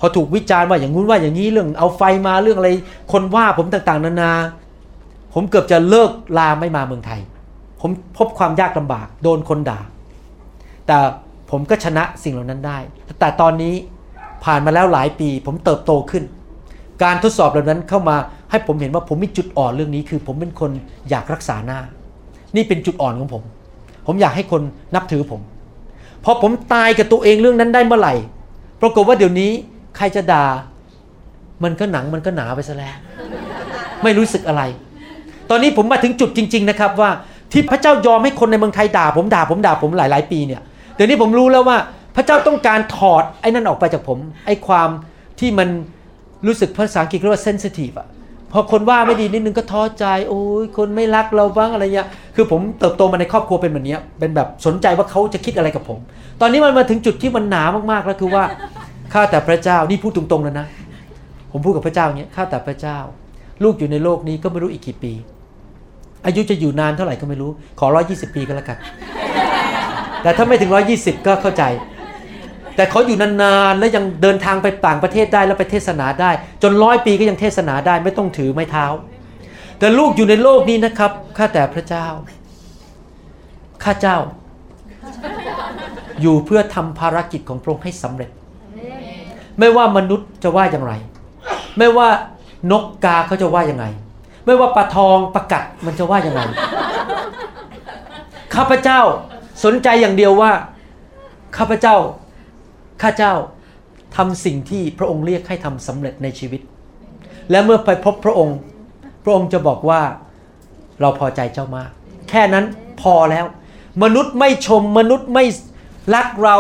พอถูกวิจารณ์ว่าอย่างงู้นว่าอย่างนี้เรื่องเอาไฟมาเรื่องอะไร คนว่าผมต่างๆ นานา ผมเกือบจะเลิกลาไม่มาเมืองไทย ผมพบความยากลำบาก โดนคนด่า แต่ผมก็ชนะสิ่งเหล่านั้นได้ แต่ตอนนี้ผ่านมาแล้วหลายปี ผมเติบโตขึ้น การทดสอบเหล่านั้นเข้ามาให้ผมเห็นว่าผมมีจุดอ่อนเรื่องนี้ คือผมเป็นคนอยากรักษาหน้า นี่เป็นจุดอ่อนของผม ผมอยากให้คนนับถือผมพอผมตายกับตัวเองเรื่องนั้นได้เมื่อไหร่ ปรากฏว่าเดี๋ยวนี้ ใครจะด่า มันก็หนังมันก็หนาไปซะแล้ว ไม่รู้สึกอะไร ตอนนี้ผมมาถึงจุดจริง ๆ นะครับว่าที่พระเจ้ายอมให้คนในเมืองไทยด่า ผมด่าผมด่าผมหลาย ๆ ปีเนี่ยเดี๋ยวนี้ผมรู้แล้วว่าพระเจ้าต้องการถอดไอ้นั่นออกไปจากผม ไอ้ความที่มันรู้สึกภาษาอังกฤษเรียกว่า sensitive อะพอคนว่าไม่ดีนิดนึงก็ท้อใจ โอ้ยคนไม่รักเราบ้างอะไรเงี้ยคือผมเติบโตมาในครอบครัวเป็นแบบนี้เป็นแบบสนใจว่าเขาจะคิดอะไรกับผม ตอนนี้มันมาถึงจุดที่มันหนามากๆแล้วคือว่า ข้าแต่พระเจ้านี่พูดตรงๆแล้วนะ ผมพูดกับพระเจ้าอย่างเงี้ยข้าแต่พระเจ้า ลูกอยู่ในโลกนี้ก็ไม่รู้อีกกี่ปี อายุจะอยู่นานเท่าไหร่ก็ไม่รู้ ขอร้อยี่สิบปีก็แล้วกัน แต่ถ้าไม่ถึง120ก็เข้าใจ แต่เขาอยู่นานๆแล้วยังเดินทางไปต่างประเทศได้แล้วไปเทศนาได้ จนร้อยปีก็ยังเทศนาได้ไม่ต้องถือไม้เท้า แต่ลูกอยู่ในโลกนี้นะครับข้าแต่พระเจ้าข้าเจ้า อยู่เพื่อทำภารกิจของพระองค์ให้สำเร็จ ไม่ว่ามนุษย์จะว่าอย่างไร ไม่ว่านกกาเขาจะว่าอยังไงไม่ว่าปลาทองปลากัดมันจะว่าอยังไงข้าพเจ้าสนใจอย่างเดียวว่าข้าพเจ้าข้าเจ้าทำสิ่งที่พระองค์เรียกให้ทำสำเร็จในชีวิต และเมื่อไปพบพระองค์ พระองค์จะบอกว่าเราพอใจเจ้ามาก แค่นั้นพอแล้ว มนุษย์ไม่ชมมนุษย์ไม่รักเรา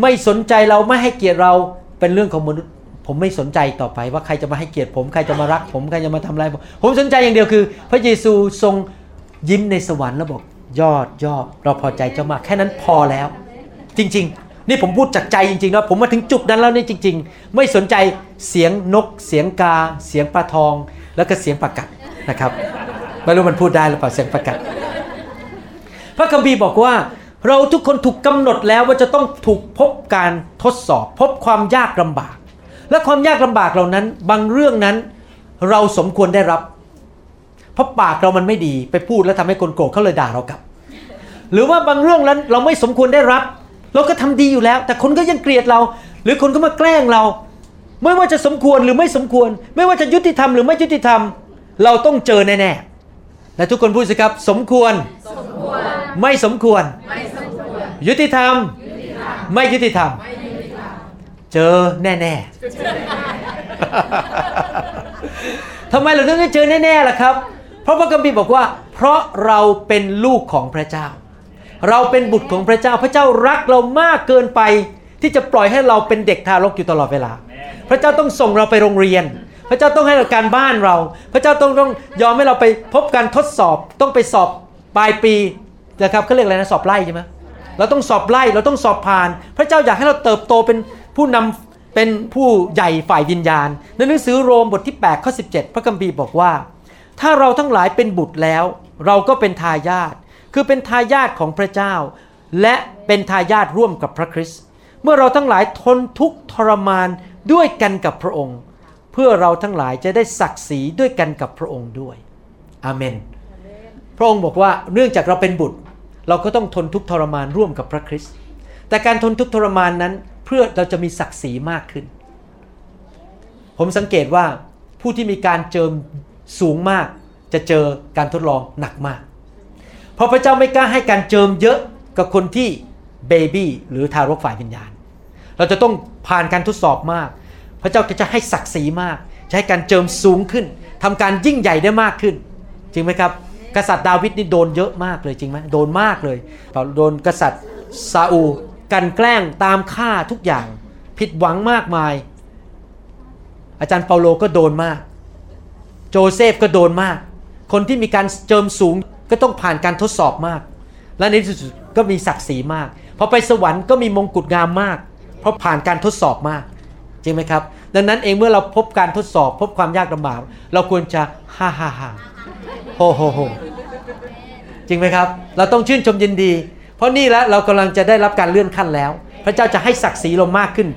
ไม่สนใจเราไม่ให้เกียรติเรา เป็นเรื่องของมนุษย์ ผมไม่สนใจต่อไปว่าใครจะมาให้เกียรติผมใครจะมารัก ผมใครจะมาทำอะไรผมผมสนใจอย่างเดียวคือ พระเยซูทรงยิ้มในสวรรค์แล้วบอกยอดยอดเราพอใจเจ้ามากแค่นั้นพอแล้ว จริง ๆ นี่ผมพูดจากใจจริงๆนะผมมาถึงจุดนั้นแล้วนี่จริง ๆ ไม่สนใจเสียงนก เสียงกา เสียงปลาทอง แล้วก็เสียงปลากัดนะครับไม่รู้มันพูดได้หรือเปล่าเสียงปลากัดพระคัมภีร์บอกว่า เราทุกคนถูกกำหนดแล้วว่าจะต้องถูกพบการทดสอบ พบความยากลำบาก และความยากลำบากเหล่านั้น บางเรื่องนั้นเราสมควรได้รับ เพราะปากเรามันไม่ดีไปพูดแล้วทำให้คนโกรธเขาเลยด่าเรากลับ หรือว่าบางเรื่องนั้นเราไม่สมควรได้รับ เราก็ทำดีอยู่แล้ว แต่คนก็ยังเกลียดเรา หรือคนก็มาแกล้งเรา ไม่ว่าจะสมควรหรือไม่สมควร ไม่ว่าจะยุติธรรมหรือไม่ยุติธรรม เราต้องเจอแน่ๆและทุกคนพูดสิครับ สมควร ไม่สมควร ยุติธรรม ไม่ยุติธรรม เจอแน่ๆทำไมเราต้องได้เจอแน่ๆล่ะครับ เพราะพระคัมภีร์บอกว่า เพราะเราเป็นลูกของพระเจ้า เราเป็นบุตรของพระเจ้า พระเจ้ารักเรามากเกินไป ที่จะปล่อยให้เราเป็นเด็กทารกอยู่ตลอดเวลา พระเจ้าต้องส่งเราไปโรงเรียนพระเจ้าต้องให้เราการบ้านเรา พระเจ้าต้องต้องยอมให้เราไปพบการทดสอบ ต้องไปสอบปลายปี นะครับเขาเรียกอะไรนะสอบไล่ใช่ไหมเราต้องสอบไล่เราต้องสอบผ่าน พระเจ้าอยากให้เราเติบโตเป็นผู้นำเป็นผู้ใหญ่ฝ่ายวิญญาณในหนังสือโรมบทที่8ข้อ17 พระคัมภีร์บอกว่า ถ้าเราทั้งหลายเป็นบุตรแล้ว เราก็เป็นทายาทคือเป็นทายาทของพระเจ้า และเป็นทายาทร่วมกับพระคริสต์เมื่อเราทั้งหลายทนทุกข์ทรมานด้วยกันกับพระองค์ เพื่อเราทั้งหลายจะได้ศักดิ์ศรีด้วยกันกับพระองค์ด้วยอาเมน พระองค์บอกว่าเนื่องจากเราเป็นบุตร เราก็ต้องทนทุกทรมานร่วมกับพระคริสต์แต่การทนทุกทรมานนั้นเพื่อเราจะมีศักดิ์ศรีมากขึ้น ผมสังเกตว่าผู้ที่มีการเจิมสูงมาก จะเจอการทดลองหนักมาก เพราะพระเจ้าไม่กล้าให้การเจิมเยอะกับคนที่เบบี้หรือทารกฝ่ายวิญญาณ เราจะต้องผ่านการทดสอบมาก พระเจ้าจะให้ศักดิ์ศรีมาก จะให้การเจิมสูงขึ้นทำการยิ่งใหญ่ได้มากขึ้น จริงไหมครับ กษัตริย์ดาวิดนี่โดนเยอะมากเลยจริงไหมโดนมากเลยโดนกษัตริย์ซาอูกันแกล้งตามฆ่าทุกอย่าง ผิดหวังมากมาย อาจารย์เปาโลก็โดนมาก โจเซฟก็โดนมาก คนที่มีการเจิมสูงก็ต้องผ่านการทดสอบมาก และในที่สุดก็มีศักดิ์ศรีมากพอไปสวรรค์ก็มีมงกุฎงามมาก เพราะผ่านการทดสอบมาก จริงไหมครับ ดังนั้นเองเมื่อเราพบการทดสอบ พบความยากลำบากเราควรจะฮ่าฮ่าฮ่าโฮโฮโฮ จริงไหมครับ เราต้องชื่นชมยินดี เพราะนี่แล้วเรากำลังจะได้รับการเลื่อนขั้นแล้ว พระเจ้าจะให้ศักดิ์ศรีเรามากขึ้น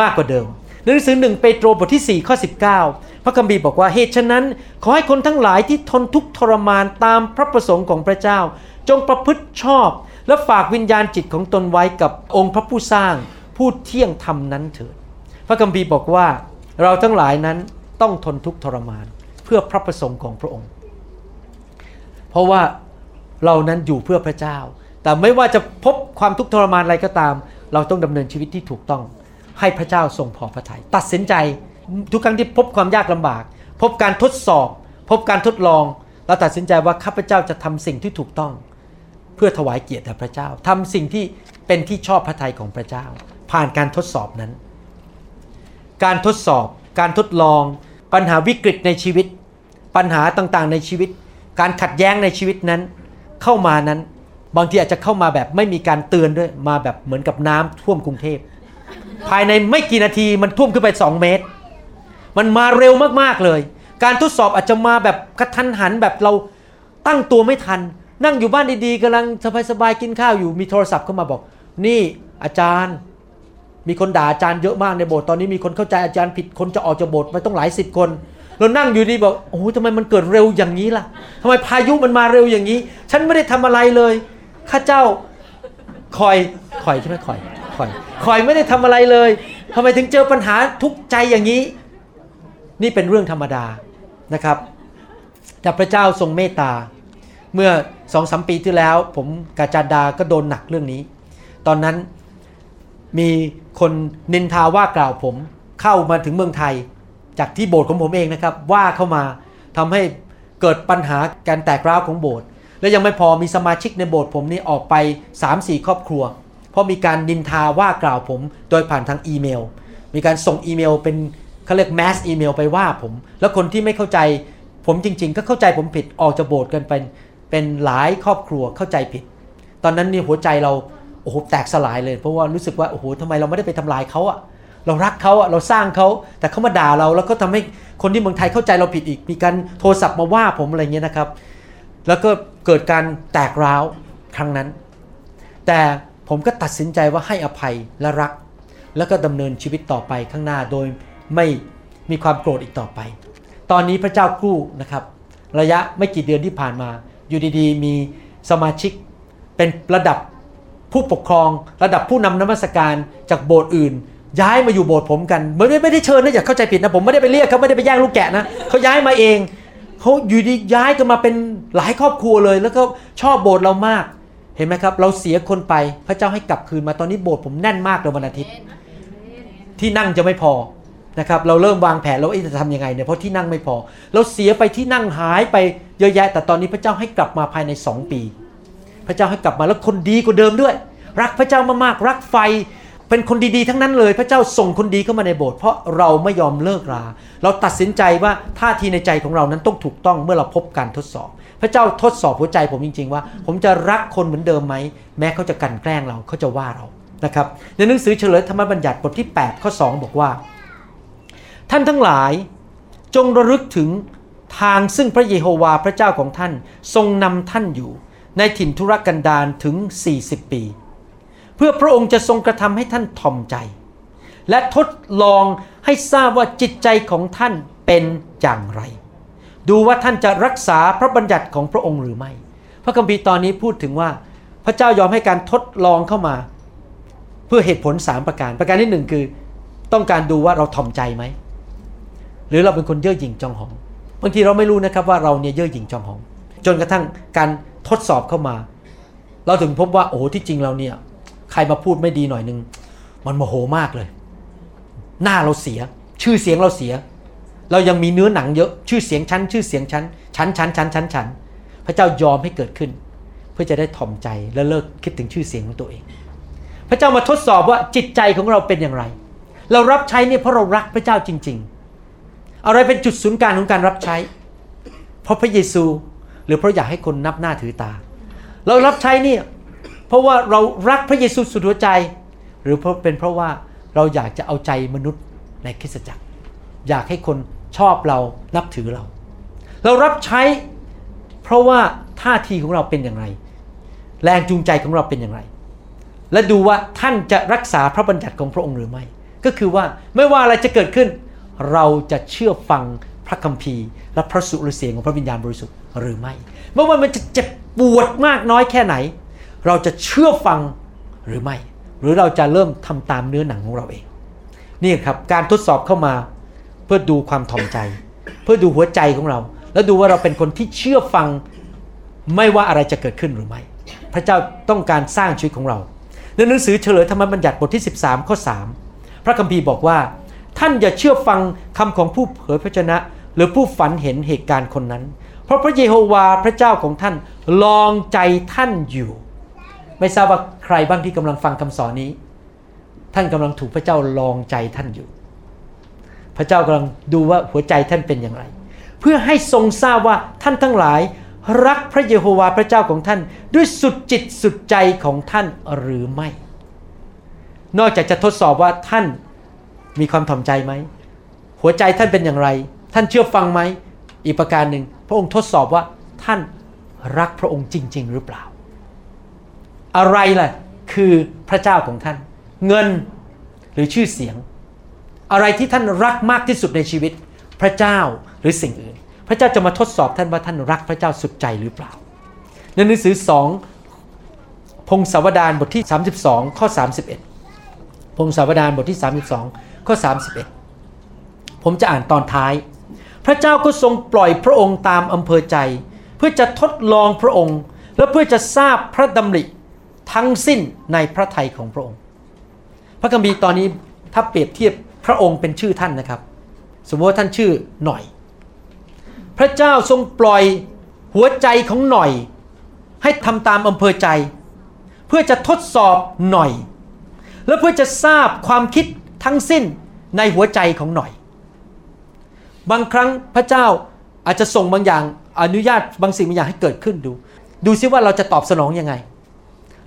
มากกว่าเดิมหนังสือหนึ่งเปโตรบทที่ 4 ข้อ 19 พระคัมภีร์บอกว่าเหตุฉะนั้น ขอให้คนทั้งหลายที่ทนทุกข์ทรมานตามพระประสงค์ของพระเจ้า จงประพฤติชอบ และฝากวิญญาณจิตของตนไว้กับองค์พระผู้สร้างผู้เที่ยงธรรมนั้นเถิดพระคัมภีร์บอกว่าเราทั้งหลายนั้นต้องทนทุกข์ทรมานเพื่อพระประสงค์ของพระองค์ เพราะว่า เรานั้นอยู่เพื่อพระเจ้า แต่ไม่ว่าจะพบความทุกข์ทรมานอะไรก็ตาม เราต้องดำเนินชีวิตที่ถูกต้อง ให้พระเจ้าทรงพอพระทยัยตัดสินใจทุกครั้งที่พบความยากลำบาก พบการทดสอบ พบการทดลอง เราตัดสินใจว่าข้าพเจ้าจะทำสิ่งที่ถูกต้อง เพื่อถวายเกียรติแด่พระเจ้าทำสิ่งที่เป็นที่ชอบพระทัยของพระเจ้า ผ่านการทดสอบนั้น การทดสอบ การทดลอง ปัญหาวิกฤตในชีวิต ปัญหาต่างๆในชีวิต การขัดแย้งในชีวิตนั้น เข้ามานั้น บางทีอาจจะเข้ามาแบบไม่มีการเตือนด้วยมาแบบเหมือนกับน้ำท่วมกรุงเทพ ภายในไม่กี่นาทีมันท่วมขึ้นไป 2 เมตร มันมาเร็วมากๆเลย การทดสอบอาจจะมาแบบกระทันหันแบบเราตั้งตัวไม่ทัน นั่งอยู่บ้านดีๆกำลังสบายๆกินข้าวอยู่มีโทรศัพท์เข้ามาบอก นี่อาจารย์มีคนด่าอาจารย์เยอะมากในโบสถ์ตอนนี้มีคนเข้าใจอาจารย์ผิดคนจะออกจากโบสถ์ไปต้องหลายสิบคน เรานั่งอยู่ดีบอกโอ้โหทำไมมันเกิดเร็วอย่างนี้ล่ะทำไมพายุมันมาเร็วอย่างนี้ ฉันไม่ได้ทำอะไรเลยข้าเจ้าคอยคอยใช่ไหมคอยคอยคอยไม่ได้ทำอะไรเลยทำไมถึงเจอปัญหาทุกใจอย่างนี้ นี่เป็นเรื่องธรรมดานะครับ แต่พระเจ้าทรงเมตตา เมื่อสองสมปีที่แล้ว ผมกาจารดาก็โดนหนักเรื่องนี้ ตอนนั้นมีคนนินทาว่ากล่าวผมเข้ามาถึงเมืองไทย จากที่โบสถ์ของผมเองนะครับว่าเข้ามาทำให้เกิดปัญหาการแตกร้าวของโบสถ์และยังไม่พอมีสมาชิกในโบสถ์ผมนี่ออกไป 3-4 ครอบครัว เพราะมีการนินทาว่ากล่าวผมโดยผ่านทางอีเมล มีการส่งอีเมลเป็นเขาเรียกแมสอีเมลไปว่าผม แล้วคนที่ไม่เข้าใจผมจริง ๆ ก็เข้าใจผมผิดออกจากโบสถ์กันเป็นเป็นหลายครอบครัวเข้าใจผิด ตอนนั้นนี่หัวใจเราโอ้โหแตกสลายเลย เพราะว่ารู้สึกว่าโอ้โหทำไมเราไม่ได้ไปทำลายเขาอะ เรารักเขาเราสร้างเขาแต่เขามาด่าเราแล้วก็ทำให้คนที่เมืองไทยเข้าใจเราผิดอีก มีการโทรศัพท์มาว่าผมอะไรเงี้ยนะครับ แล้วก็เกิดการแตกร้าวครั้งนั้น แต่ผมก็ตัดสินใจว่าให้อภัยและรัก แล้วก็ดำเนินชีวิตต่อไปข้างหน้าโดยไม่มีความโกรธอีกต่อไป ตอนนี้พระเจ้ากู้นะครับ ระยะไม่กี่เดือนที่ผ่านมา อยู่ดีๆ มีสมาชิกเป็นระดับผู้ปกครอง ระดับผู้นำนมัสการจากโบสถ์อื่น ย้ายมาอยู่โบสถ์ผมกันไม่ได้ไม่ได้เชิญนะอย่าเข้าใจผิดนะผมไม่ได้ไปเรียกเขาไม่ได้ไปแย่งลูกแกะนะเขาย้ายมาเองเขาอยู่ดีย้ายกันมาเป็นหลายครอบครัวเลย แล้วก็ชอบโบสถ์เรามากเห็นไหมครับ เราเสียคนไปพระเจ้าให้กลับคืนมาตอนนี้โบสถ์ผมแน่นมากเลยวันอาทิตย์ ที่นั่งจะไม่พอนะครับเราเริ่มวางแผนแล้วเอ๊ะจะทำยังไงเนี่ยเพราะที่นั่งไม่พอ เราเสียไปที่นั่งหายไปเยอะแยะ แต่ตอนนี้พระเจ้าให้กลับมาภายใน2ปี พระเจ้าให้กลับมาแล้วคนดีกว่าเดิมด้วย รักพระเจ้ามากๆรักไฟ เป็นคนดีๆ ทั้งนั้นเลย พระเจ้าส่งคนดีเข้ามาในโบสถ์เพราะเราไม่ยอมเลิกรา เราตัดสินใจว่าท่าทีในใจของเรานั้นต้องถูกต้องเมื่อเราพบการทดสอบ พระเจ้าทดสอบหัวใจผมจริง ๆ ว่า ผมจะรักคนเหมือนเดิมไหมแม้เขาจะกลั่นแกล้งเราเขาจะว่าเรานะครับในหนังสือเฉลยธรรมบัญญัติบทที่ 8 ข้อ 2 บอกว่า ท่านทั้งหลายจงระลึกถึงทางซึ่งพระเยโฮวาห์พระเจ้าของท่าน ทรงนำท่านอยู่ ในถิ่นทุรกันดารถึง 40 ปี เพื่อพระองค์จะทรงกระทำให้ท่านทอมใจ และทดลองให้ทราบว่าจิตใจของท่านเป็นอย่างไร ดูว่าท่านจะรักษาพระบัญญัติของพระองค์หรือไม่ พระคัมภีร์ตอนนี้พูดถึงว่า พระเจ้ายอมให้การทดลองเข้ามา เพื่อเหตุผล3ประการ ประการที่หนึ่งคือ ต้องการดูว่าเราทอมใจไหมหรือเราเป็นคนเย่อหยิ่งจองหองบางทีเราไม่รู้นะครับว่าเราเนี่ยเย่อหยิ่งจองหอง จนกระทั่งการทดสอบเข้ามา เราถึงพบว่าโอ้ที่จริงเราเนี่ย ใครมาพูดไม่ดีหน่อยนึง มันโมโหมากเลย หน้าเราเสีย ชื่อเสียงเราเสีย เรายังมีเนื้อหนังเยอะชื่อเสียงชั้น ชื่อเสียงชั้น ชั้นชั้นชั้นชั้นชั้นพระเจ้ายอมให้เกิดขึ้น เพื่อจะได้ถ่อมใจและเลิกคิดถึงชื่อเสียงของตัวเอง พระเจ้ามาทดสอบว่าจิตใจของเราเป็นอย่างไร เรารับใช้เนี่ยเพราะเรารักพระเจ้าจริง ๆ อะไรเป็นจุดศูนย์กลางของการรับใช้ เพราะพระเยซู หรือเพราะอยากให้คนนับหน้าถือตา เรารับใช้เนี่ย เพราะว่าเรารักพระเยซูสุดหัวใจ หรือเพราะเป็นเพราะว่าเราอยากจะเอาใจมนุษย์ในคริสตจักร อยากให้คนชอบเรานับถือเรา เรารับใช้ เพราะว่าท่าทีของเราเป็นอย่างไร แรงจูงใจของเราเป็นอย่างไร และดูว่าท่านจะรักษาพระบัญญัติของพระองค์หรือไม่ ก็คือว่าไม่ว่าอะไรจะเกิดขึ้น เราจะเชื่อฟังพระคัมภีร์ และพระสุรเสียงของพระวิญญาณบริสุทธิ์หรือไม่ ไม่ว่ามันจะเจ็บปวดมากน้อยแค่ไหน เราจะเชื่อฟังหรือไม่ หรือเราจะเริ่มทำตามเนื้อหนังของเราเอง นี่ครับการทดสอบเข้ามาเพื่อดูความถ่อมใจ เพื่อดูหัวใจของเรา แล้วดูว่าเราเป็นคนที่เชื่อฟังไม่ว่าอะไรจะเกิดขึ้นหรือไม่ พระเจ้าต้องการสร้างชีวิตของเราในหนังสือเฉลยธรรมบัญญัติบทที่ 13ข้อ3 พระคัมภีร์บอกว่า ท่านอย่าเชื่อฟังคำของผู้เผยพระชนะ หรือผู้ฝันเห็นเหตุการณ์คนนั้น เพราะพระเยโฮวาห์พระเจ้าของท่านลองใจท่านอยู่ ไม่ทราบว่าใครบ้างที่กำลังฟังคำสอนนี้ ท่านกำลังถูกพระเจ้าลองใจท่านอยู่ พระเจ้ากำลังดูว่าหัวใจท่านเป็นอย่างไร เพื่อให้ทรงทราบว่าท่านทั้งหลายรักพระเยโฮวาห์พระเจ้าของท่าน ด้วยสุดจิตสุดใจของท่านหรือไม่ นอกจากจะทดสอบว่าท่านมีความถ่อมใจไหม หัวใจท่านเป็นอย่างไร ท่านเชื่อฟังไหม อีกประการหนึ่ง พระองค์ทดสอบว่าท่านรักพระองค์จริง ๆ หรือเปล่า อะไรล่ะ คือพระเจ้าของท่าน เงินหรือชื่อเสียง อะไรที่ท่านรักมากที่สุดในชีวิต พระเจ้าหรือสิ่งอื่น พระเจ้าจะมาทดสอบท่านว่าท่านรักพระเจ้าสุดใจหรือเปล่าในหนังสือสองพงศาวดารบทที่ 32 ข้อ 31 พงศาวดารบทที่ 32 ข้อ 31 ผมจะอ่านตอนท้าย พระเจ้าก็ทรงปล่อยพระองค์ตามอำเภอใจ เพื่อจะทดลองพระองค์ และเพื่อจะทราบพระดำริ ทั้งสิ้นในพระทัยของพระองค์ พระคัมภีร์ตอนนี้ถ้าเปรียบเทียบพระองค์เป็นชื่อท่านนะครับ สมมติว่าท่านชื่อหน่อย พระเจ้าทรงปล่อยหัวใจของหน่อย ให้ทำตามอำเภอใจ เพื่อจะทดสอบหน่อย และเพื่อจะทราบความคิดทั้งสิ้นในหัวใจของหน่อย บางครั้งพระเจ้าอาจจะส่งบางอย่างอนุญาตบางสิ่งบางอย่างให้เกิดขึ้นดู ดูซิว่าเราจะตอบสนองยังไง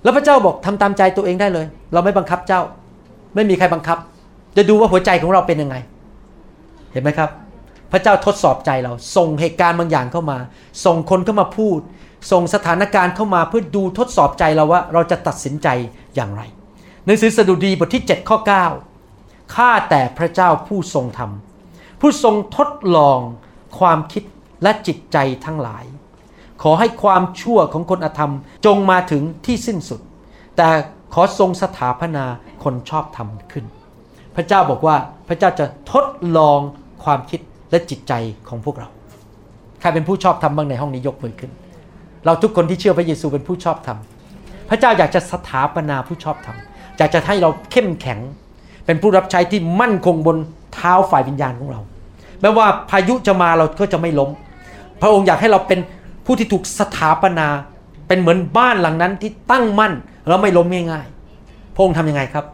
แล้วพระเจ้าบอกทำตามใจตัวเองได้เลย เราไม่บังคับเจ้า ไม่มีใครบังคับ จะดูว่าหัวใจของเราเป็นยังไง เห็นไหมครับ พระเจ้าทดสอบใจเรา ส่งเหตุการณ์บางอย่างเข้ามา ส่งคนเข้ามาพูด ส่งสถานการณ์เข้ามาเพื่อดูทดสอบใจเราว่า เราจะตัดสินใจอย่างไรหนังสือสดุดีบทที่ 7 ข้อ 9 ข้าแต่พระเจ้าผู้ทรงธรรม ผู้ทรงทดลองความคิดและจิตใจทั้งหลาย ขอให้ความชั่วของคนอธรรมจงมาถึงที่สิ้นสุด แต่ขอทรงสถาปนาคนชอบธรรมขึ้น พระเจ้าบอกว่าพระเจ้าจะทดลองความคิดและจิตใจของพวกเรา ใครเป็นผู้ชอบธรรมบ้างในห้องนี้ยกมือขึ้น เราทุกคนที่เชื่อพระเยซูเป็นผู้ชอบธรรม พระเจ้าอยากจะสถาปนาผู้ชอบธรรมอยากจะให้เราเข้มแข็ง เป็นผู้รับใช้ที่มั่นคงบนเท้าฝ่ายวิญญาณของเราแม้ว่าพายุจะมาเราก็จะไม่ล้ม พระองค์อยากให้เราเป็น ผู้ที่ถูกสถาปนา เป็นเหมือนบ้านหลังนั้นที่ตั้งมั่นแล้วไม่ล้มง่ายๆพระองค์ทำยังไงครับ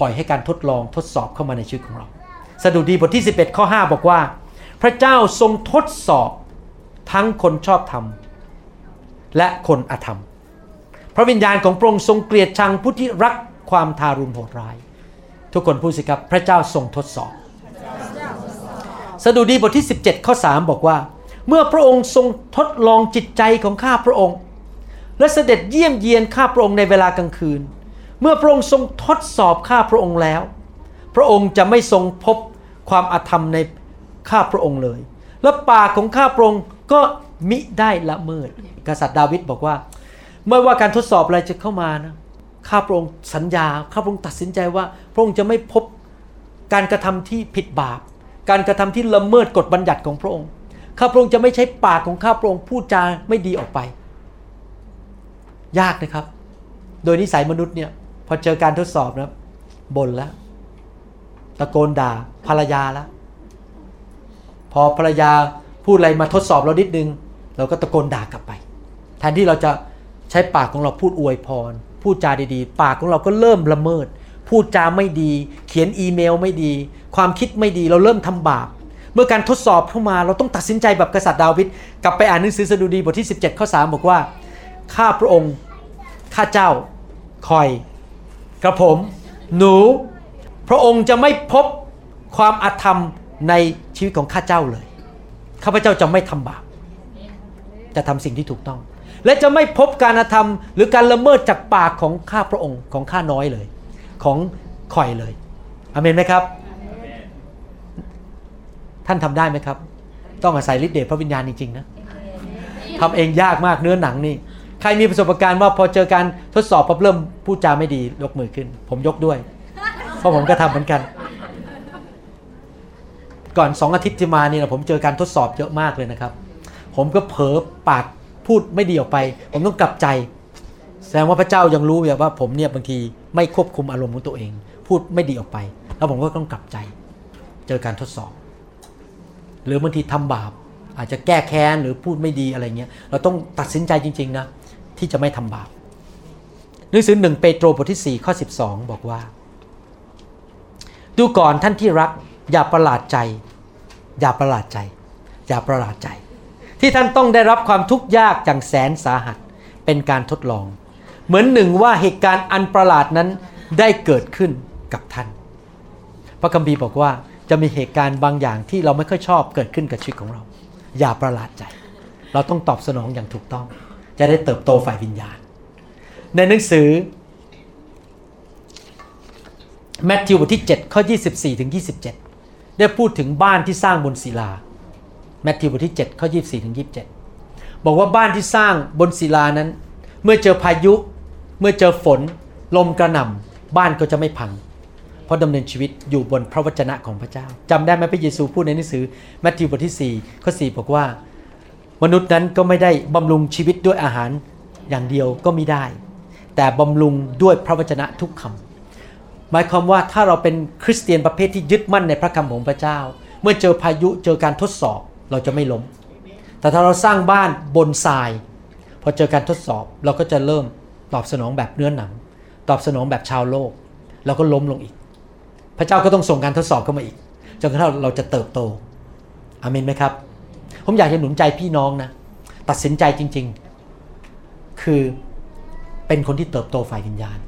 ปล่อยให้การทดลองทดสอบเข้ามาในชีวิตของเรา สดุดีบทที่ 11 ข้อ 5 บอกว่า พระเจ้าทรงทดสอบทั้งคนชอบธรรม และคนอธรรม พระวิญญาณของพระองค์ทรงเกลียดชังผู้ที่รักความทารุณโหดร้าย ทุกคนพูดสิครับ พระเจ้าทรงทดสอบ สดุดีบทที่ 17 ข้อ 3 บอกว่า เมื่อพระองค์ทรงทดลองจิตใจของข้าพระองค์ และเสด็จเยี่ยมเยียนข้าพระองค์ในเวลากลางคืน เมื่อพระองค์ทรงทดสอบข้าพระองค์แล้ว พระองค์จะไม่ทรงพบความอาธรรมในข้าพระองค์เลย และปากของข้าพระองค์ก็มิได้ละเมิด กษัตริย์ดาวิดบอกว่าไม่ว่าการทดสอบอะไรจะเข้ามานะข้าพระองค์สัญญาข้าพระองค์ตัดสินใจว่า พระองค์จะไม่พบการกระทำที่ผิดบาป การกระทำที่ละเมิดกฎบัญญัติของพระองค์ ข้าพระองค์จะไม่ใช้ปากของข้าพระองค์พูดจาไม่ดีออกไป ยากนะครับ โดยนิสัยมนุษย์เนี่ยพอเจอการทดสอบนะบ่นแล้วตะโกนด่าภรรยาแล้วพอภรรยาพูดอะไรมาทดสอบเรานิดนึง เราก็ตะโกนด่ากลับไป แทนที่เราจะใช้ปากของเราพูดอวยพร พูดจาดีๆ ปากของเราก็เริ่มละเมิด พูดจาไม่ดี เขียนอีเมลไม่ดี ความคิดไม่ดีเราเริ่มทำบาป เมื่อการทดสอบเข้ามาเราต้องตัดสินใจแบบกษัตริย์ดาวิดกลับไปอ่านหนังสือสดุดีบทที่ 17 ข้อ 3 บอกว่า ข้าพระองค์ ข้าเจ้าคอยกระผม หนู พระองค์จะไม่พบความอาธรรมในชีวิตของข้าเจ้าเลย ข้าพเจ้าจะไม่ทำบาป จะทำสิ่งที่ถูกต้อง และจะไม่พบการอาธรรม หรือการละเมิดจากปากของข้าพระองค์ของข้าน้อยเลย ของคอยเลยอเมนไหมครับ ท่านทำได้ไหมครับ ต้องอาศัยฤทธิ์เดชพระวิญญาณจริงๆนะทำเองยากมากเนื้อหนังนี่ ใครมีประสบการณ์ว่าพอเจอการทดสอบปั๊บเริ่มพูดจาไม่ดียกมือขึ้น ผมยกด้วย เพราะผมก็ทำเหมือนกัน ก่อนสองอาทิตย์ที่มานี่นะผมเจอการทดสอบเยอะมากเลยนะครับ ผมก็เผลอปากพูดไม่ดีออกไป ผมต้องกลับใจ แสดงว่าพระเจ้ายังรู้แบบว่าผมเนี่ยบางทีไม่ควบคุมอารมณ์ของตัวเอง พูดไม่ดีออกไป แล้วผมก็ต้องกลับใจ เจอการทดสอบ หรือบางทีทำบาป อาจจะแก้แค้นหรือพูดไม่ดีอะไรเงี้ยเราต้องตัดสินใจจริง ๆ นะ ที่จะไม่ทำบาปหนังสือหนึ่งเปโตรบทที่ 4 ข้อ 12 บอกว่า ดูก่อนท่านที่รัก อย่าประหลาดใจ อย่าประหลาดใจ อย่าประหลาดใจ ที่ท่านต้องได้รับความทุกข์ยากอย่างแสนสาหัสเป็นการทดลอง เหมือนหนึ่งว่าเหตุการณ์อันประหลาดนั้นได้เกิดขึ้นกับท่าน พระคัมภีร์บอกว่า จะมีเหตุการณ์บางอย่างที่เราไม่ค่อยชอบเกิดขึ้นกับชีวิตของเรา อย่าประหลาดใจ เราต้องตอบสนองอย่างถูกต้อง จะได้เติบโตฝ่ายวิญญาณ ในหนังสือแมทธิวบทที่ 7 ข้อ 24 ถึง 27 ได้พูดถึงบ้านที่สร้างบนศิลา แมทธิวบทที่ 7 ข้อ 24 ถึง 27 บอกว่าบ้านที่สร้างบนศิลานั้น เมื่อเจอพายุ เมื่อเจอฝน ลมกระหน่ำบ้านก็จะไม่พัง เพราะดำเนินชีวิตอยู่บนพระวจนะของพระเจ้าจำได้ไหมพระเยซูพูดในหนังสือแมทธิวบทที่4ข้อ4บอกว่า มนุษย์นั้นก็ไม่ได้บำรุงชีวิตด้วยอาหารอย่างเดียวก็ไม่ได้ แต่บำรุงด้วยพระวจนะทุกคำหมายความว่าถ้าเราเป็นคริสเตียนประเภทที่ยึดมั่นในพระคำของพระเจ้า เมื่อเจอพายุเจอการทดสอบเราจะไม่ล้ม แต่ถ้าเราสร้างบ้านบนทราย พอเจอการทดสอบเราก็จะเริ่มตอบสนองแบบเนื้อหนัง ตอบสนองแบบชาวโลกเราก็ล้มลงอีก พระเจ้าก็ต้องส่งการทดสอบเข้ามาอีกจนกระทั่งเราจะเติบโตอาเมนไหมครับ ผมอยากจะหนุนใจพี่น้องนะ ตัดสินใจจริง ๆ คือเป็นคนที่เติบโตฝ่ายวิญญาณ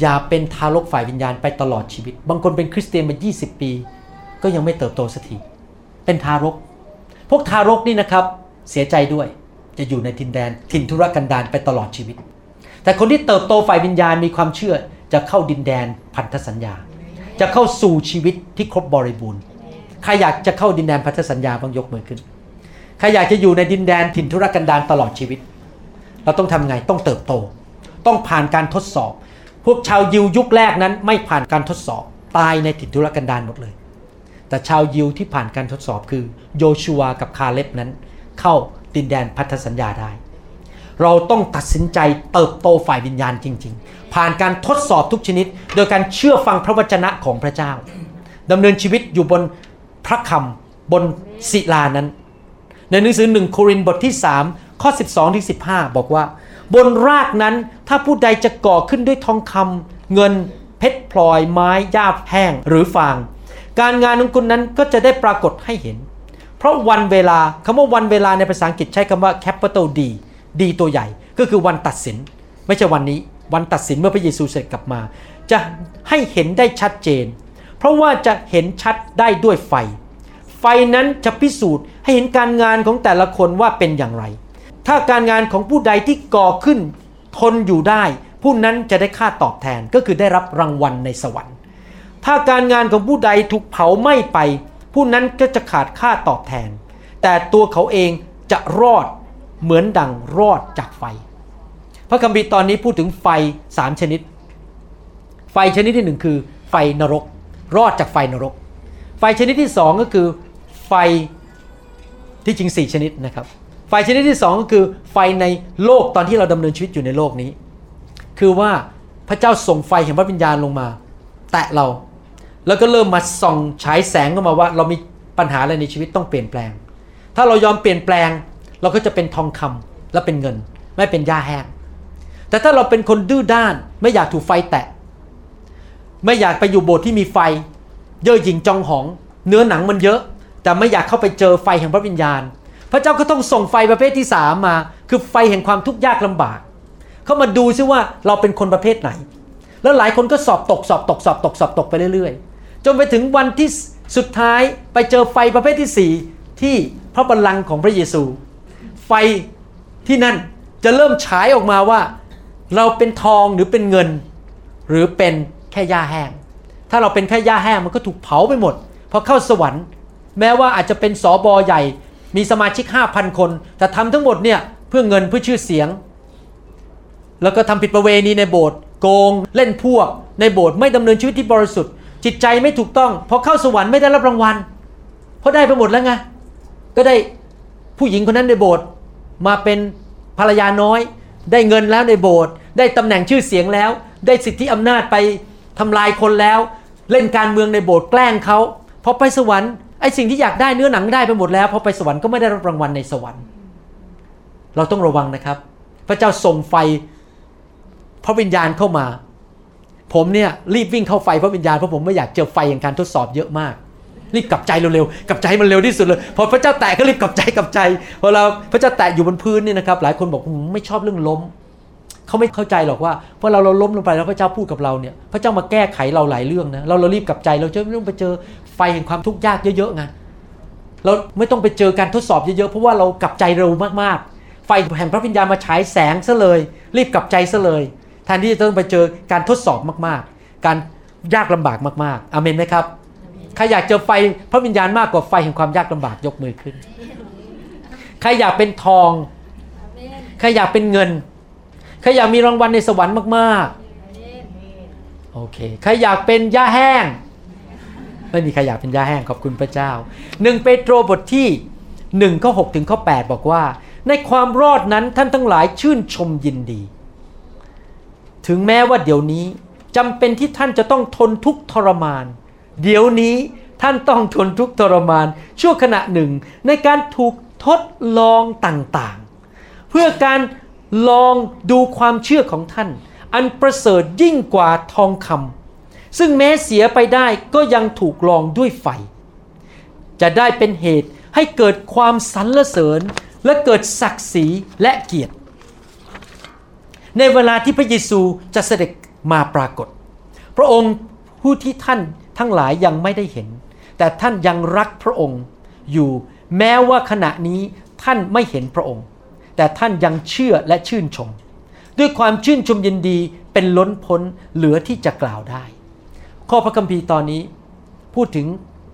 อย่าเป็นทารกฝ่ายวิญญาณไปตลอดชีวิต บางคนเป็นคริสเตียนมา 20 ปี ก็ยังไม่เติบโตสักทีเป็นทารก พวกทารกนี่นะครับ เสียใจด้วยจะอยู่ในทินแดนถิ่นทุรกันดารไปตลอดชีวิต แต่คนที่เติบโตฝ่ายวิญญาณมีความเชื่อจะเข้าดินแดนพันธสัญญา จะเข้าสู่ชีวิตที่ครบบริบูรณ์ใครอยากจะเข้าดินแดนพันธสัญญาบ้างยกมือขึ้นใครอยากจะอยู่ในดินแดนถิ่นทุรกันดารตลอดชีวิต เราต้องทำไงต้องเติบโต ต้องผ่านการทดสอบ พวกชาวยิวยุคแรกนั้นไม่ผ่านการทดสอบ ตายในถิ่นทุรกันดารหมดเลย แต่ชาวยิวที่ผ่านการทดสอบคือโยชัวกับคาเล็บนั้น เข้าดินแดนพันธสัญญาได้ เราต้องตัดสินใจเติบโตฝ่ายวิญญาณจริง ๆ ผ่านการทดสอบทุกชนิด โดยการเชื่อฟังพระวจนะของพระเจ้าดำเนินชีวิตอยู่บนพระคำบนศิลานั้น ในหนังสือหนึ่งโครินธ์บทที่ 3 ข้อ 12ถึง15 บอกว่า บนรากนั้นถ้าผู้ใดจะก่อขึ้นด้วยทองคำเงินเพชรพลอยไม้หญ้าแห้งหรือฟาง การงานของคุณนั้นก็จะได้ปรากฏให้เห็น เพราะวันเวลาคำว่าวันเวลาในภาษาอังกฤษใช้คำว่า capital D D ตัวใหญ่ ก็คือวันตัดสิน ไม่ใช่วันนี้ วันตัดสินเมื่อพระเยซูเสร็จกลับมา จะให้เห็นได้ชัดเจน เพราะว่าจะเห็นชัดได้ด้วยไฟ ไฟนั้นจะพิสูจน์ให้เห็นการงานของแต่ละคนว่าเป็นอย่างไร ถ้าการงานของผู้ใดที่ก่อขึ้นทนอยู่ได้ ผู้นั้นจะได้ค่าตอบแทนก็คือได้รับรางวัลในสวรรค์ ถ้าการงานของผู้ใดถูกเผาไหม้ไป ผู้นั้นก็จะขาดค่าตอบแทน แต่ตัวเขาเองจะรอดเหมือนดังรอดจากไฟ พระคัมภีร์ตอนนี้พูดถึงไฟสามชนิด ไฟชนิดที่หนึ่งคือ ไฟนรก รอดจากไฟนรก ไฟชนิดที่สองก็คือไฟที่จริง4ชนิดนะครับ ไฟชนิดที่สองก็คือไฟในโลกตอนที่เราดำเนินชีวิตอยู่ในโลกนี้ คือว่าพระเจ้าส่งไฟแห่งพระวิญญาณลงมา แตะเรา แล้วก็เริ่มมาส่องฉายแสงเข้ามาว่า เรามีปัญหาอะไรในชีวิตต้องเปลี่ยนแปลง ถ้าเรายอมเปลี่ยนแปลง เราก็จะเป็นทองคำและเป็นเงิน ไม่เป็นหญ้าแห้ง แต่ถ้าเราเป็นคนดื้อด้าน ไม่อยากถูกไฟแตะ ไม่อยากไปอยู่โบสถ์ที่มีไฟ เย่อหยิ่งจองหอง เนื้อหนังมันเยอะ แต่ไม่อยากเข้าไปเจอไฟแห่งพระวิญญาณ พระเจ้าก็ต้องส่งไฟประเภทที่สามมา คือไฟแห่งความทุกข์ยากลำบาก เข้ามาดูซิว่าเราเป็นคนประเภทไหน แล้วหลายคนก็สอบตกสอบตกสอบตกสอบตกไปเรื่อยๆ จนไปถึงวันที่สุดท้ายไปเจอไฟประเภทที่สี่ที่พระบัลลังก์ของพระเยซู ไฟที่นั่นจะเริ่มฉายออกมาว่า เราเป็นทองหรือเป็นเงิน หรือเป็นแค่หญ้าแห้ง ถ้าเราเป็นแค่หญ้าแห้งมันก็ถูกเผาไปหมดพอเข้าสวรรค์ แม้ว่าอาจจะเป็นสอบอใหญ่ มีสมาชิก 5,000 คน แต่ทำทั้งหมดเนี่ยเพื่อเงินเพื่อชื่อเสียง แล้วก็ทำผิดประเวณีในโบสถ์โกงเล่นพวก ในโบสถ์ไม่ดำเนินชีวิตที่บริสุทธิ์ จิตใจไม่ถูกต้องพอเข้าสวรรค์ไม่ได้รับรางวัลเพราะได้ไปหมดแล้วไงก็ได้ผู้หญิงคนนั้นในโบสถ์มาเป็นภรรยาน้อย ได้เงินแล้วในโบสถ์ได้ตำแหน่งชื่อเสียงแล้ว ได้สิทธิอำนาจไปทำลายคนแล้ว เล่นการเมืองในโบสถ์แกล้งเขาพอไปสวรรค์ไอ้สิ่งที่อยากได้เนื้อหนังได้ไปหมดแล้วพอไปสวรรค์ก็ไม่ได้รับรางวัลในสวรรค์ เราต้องระวังนะครับ พระเจ้าส่งไฟพระวิญญาณเข้ามา ผมเนี่ยรีบวิ่งเข้าไฟพระวิญญาณเพราะผมไม่อยากเจอไฟอย่างการทดสอบเยอะมาก รีบกลับใจเร็วๆกลับใจมันเร็วที่สุดเลยพอพระเจ้าแตะก็รีบกลับใจกลับใจพอเราพระเจ้าแตะอยู่บนพื้นนี่นะครับ หลายคนบอกผมไม่ชอบเรื่องล้มเขาไม่เข้าใจหรอกว่าพอเราเราล้มลงไปแล้วพระเจ้าพูดกับเราเนี่ยพระเจ้ามาแก้ไขเราหลายเรื่องนะเราเรารีบกลับใจเราจะไม่ต้องไปเจอไฟแห่งความทุกข์ยากเยอะๆไงเราไม่ต้องไปเจอการทดสอบเยอะๆเพราะว่าเรากลับใจเร็วมากๆ ไฟแห่งพระวิญญาณมาฉายแสงซะเลย รีบกลับใจซะเลยแทนที่จะต้องไปเจอการทดสอบมากๆ การยากลำบากมากๆอเมนไหมครับ ใครอยากเจอไฟพระวิญญาณมากกว่าไฟแห่งความยากลำบากยกมือขึ้น ใครอยากเป็นทอง ใครอยากเป็นเงิน ใครอยากมีรางวัลในสวรรค์มากๆ โอเค ใครอยากเป็นหญ้าแห้ง ไม่มีใครอยากเป็นหญ้าแห้งขอบคุณพระเจ้าหนึ่งเปโตรบทที่1ข้อ6ถึงข้อ8บอกว่า ในความรอดนั้นท่านทั้งหลายชื่นชมยินดี ถึงแม้ว่าเดี๋ยวนี้จำเป็นที่ท่านจะต้องทนทุกข์ทรมานเเดี๋ยวนี้ท่านต้องทนทุกข์ทรมานชั่วขณะหนึ่ง ในการถูกทดลองต่างๆ เพื่อการลองดูความเชื่อของท่าน อันประเสริฐยิ่งกว่าทองคำซึ่งแม้เสียไปได้ก็ยังถูกลองด้วยไฟ จะได้เป็นเหตุให้เกิดความสรรเสริญและเกิดศักดิ์ศรีและเกียรติ ในเวลาที่พระเยซูจะเสด็จมาปรากฏ พระองค์ผู้ที่ท่าน ทั้งหลายยังไม่ได้เห็น แต่ท่านยังรักพระองค์อยู่ แม้ว่าขณะนี้ท่านไม่เห็นพระองค์ แต่ท่านยังเชื่อและชื่นชม ด้วยความชื่นชมยินดีเป็นล้นพ้นเหลือที่จะกล่าวได้ ข้อพระคัมภีร์ตอนนี้ พูดถึง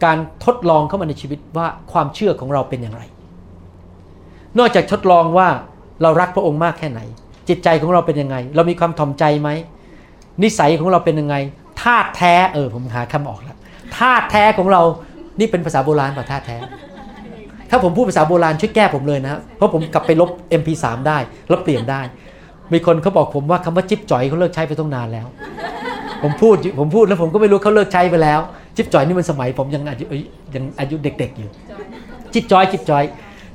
การทดลองเข้ามาในชีวิตว่าความเชื่อของเราเป็นอย่างไร นอกจากทดลองว่าเรารักพระองค์มากแค่ไหน จิตใจของเราเป็นยังไง เรามีความถ่อมใจไหมนิสัยของเราเป็นยังไง ธาตุแท้เออผมหาคำออกแล้วธาตุแท้ของเรานี่เป็นภาษาโบราณป่ะธาตุแท้ ถ้าผมพูดภาษาโบราณช่วยแก้ผมเลยนะเพราะผมกลับไปลบ MP3 ได้ลบเปลี่ยนได้ มีคนเขาบอกผมว่าคำว่าจิ๊บจ่อยเขาเลิกใช้ไปตั้งนานแล้ว ผมพูดผมพูดแล้วผมก็ไม่รู้เขาเลิกใช้ไปแล้ว จิ๊บจ่อยนี่มันสมัย ผมยังอายุยังอายุเด็ก ๆอยู่ จิ๊บจ่อยจิ๊บจ่อย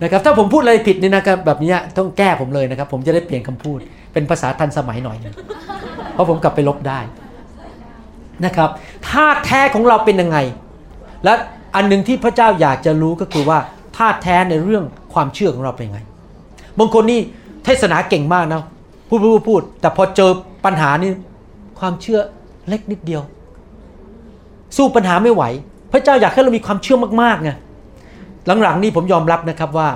นะครับถ้าผมพูดอะไรผิดนี่นะครับแบบนี้ต้องแก้ผมเลยนะครับ ผมจะได้เปลี่ยนคำพูดเป็นภาษาทันสมัยหน่อยนึงเพราะผมกลับไปลบได้ นะครับท่าแท้ของเราเป็นยังไง และอันหนึ่งที่พระเจ้าอยากจะรู้ก็คือว่าท่าแท้ในเรื่องความเชื่อของเราเป็นยังไงบางคนนี่เทศนาเก่งมากนะพูดพูดพูด แต่พอเจอปัญหานี่ความเชื่อเล็กนิดเดียว สู้ปัญหาไม่ไหว พระเจ้าอยากให้เรามีความเชื่อมากๆไงหลังๆนี่ผมยอมรับนะครับว่า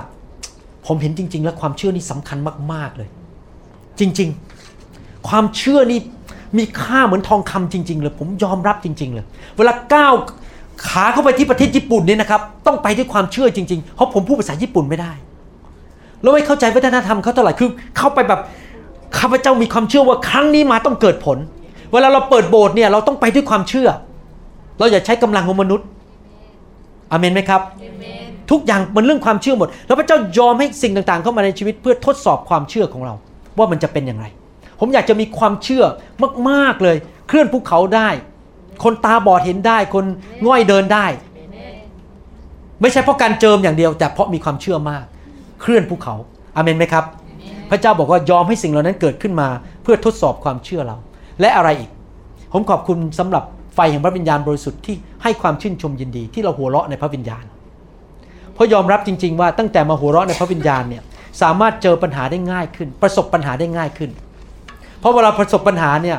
ผมเห็นจริง ๆ แล้วความเชื่อนี่สำคัญมาก ๆเลย จริง ๆ ความเชื่อนี่ มีค่าเหมือนทองคำจริง ๆ เลย ผมยอมรับจริง ๆ เลย เวลาก้าวขาเข้าไปที่ประเทศญี่ปุ่นเนี่ยนะครับ ต้องไปด้วยความเชื่อจริงๆ เพราะผมพูดภาษาญี่ปุ่นไม่ได้ แล้วไม่เข้าใจวัฒนธรรมเขาเท่าไหร่คือ เข้าไปแบบข้าพเจ้ามีความเชื่อว่าครั้งนี้มาต้องเกิดผล เวลาเราเปิดโบสถ์เนี่ยเราต้องไปด้วยความเชื่อ เราอย่าใช้กำลังของมนุษย์อเมนไหมครับ ทุกอย่างมันเรื่องความเชื่อหมด แล้วพระเจ้ายอมให้สิ่งต่างๆ เข้ามาในชีวิตเพื่อทดสอบความเชื่อของเรา ว่ามันจะเป็นอย่างไร ผมอยากจะมีความเชื่อมากๆเลย เคลื่อนภูเขาได้ คนตาบอดเห็นได้ คนง่อยเดินได้ ไม่ใช่เพราะการเจิมอย่างเดียว แต่เพราะมีความเชื่อมาก เคลื่อนภูเขาอาเมนไหมครับ พระเจ้าบอกว่ายอมให้สิ่งเหล่านั้นเกิดขึ้นมา เพื่อทดสอบความเชื่อเรา และอะไรอีก ผมขอบคุณสำหรับไฟแห่งพระวิญญาณบริสุทธิ์ที่ให้ความชื่นชมยินดีที่เราหัวเราะในพระวิญญาณ เพราะยอมรับจริง ๆ ว่าตั้งแต่มาหัวเราะในพระวิญญาณเนี่ยสามารถเจอปัญหาได้ง่ายขึ้น ประสบปัญหาได้ง่ายขึ้น เพราะเวลาประสบปัญหาเนี่ย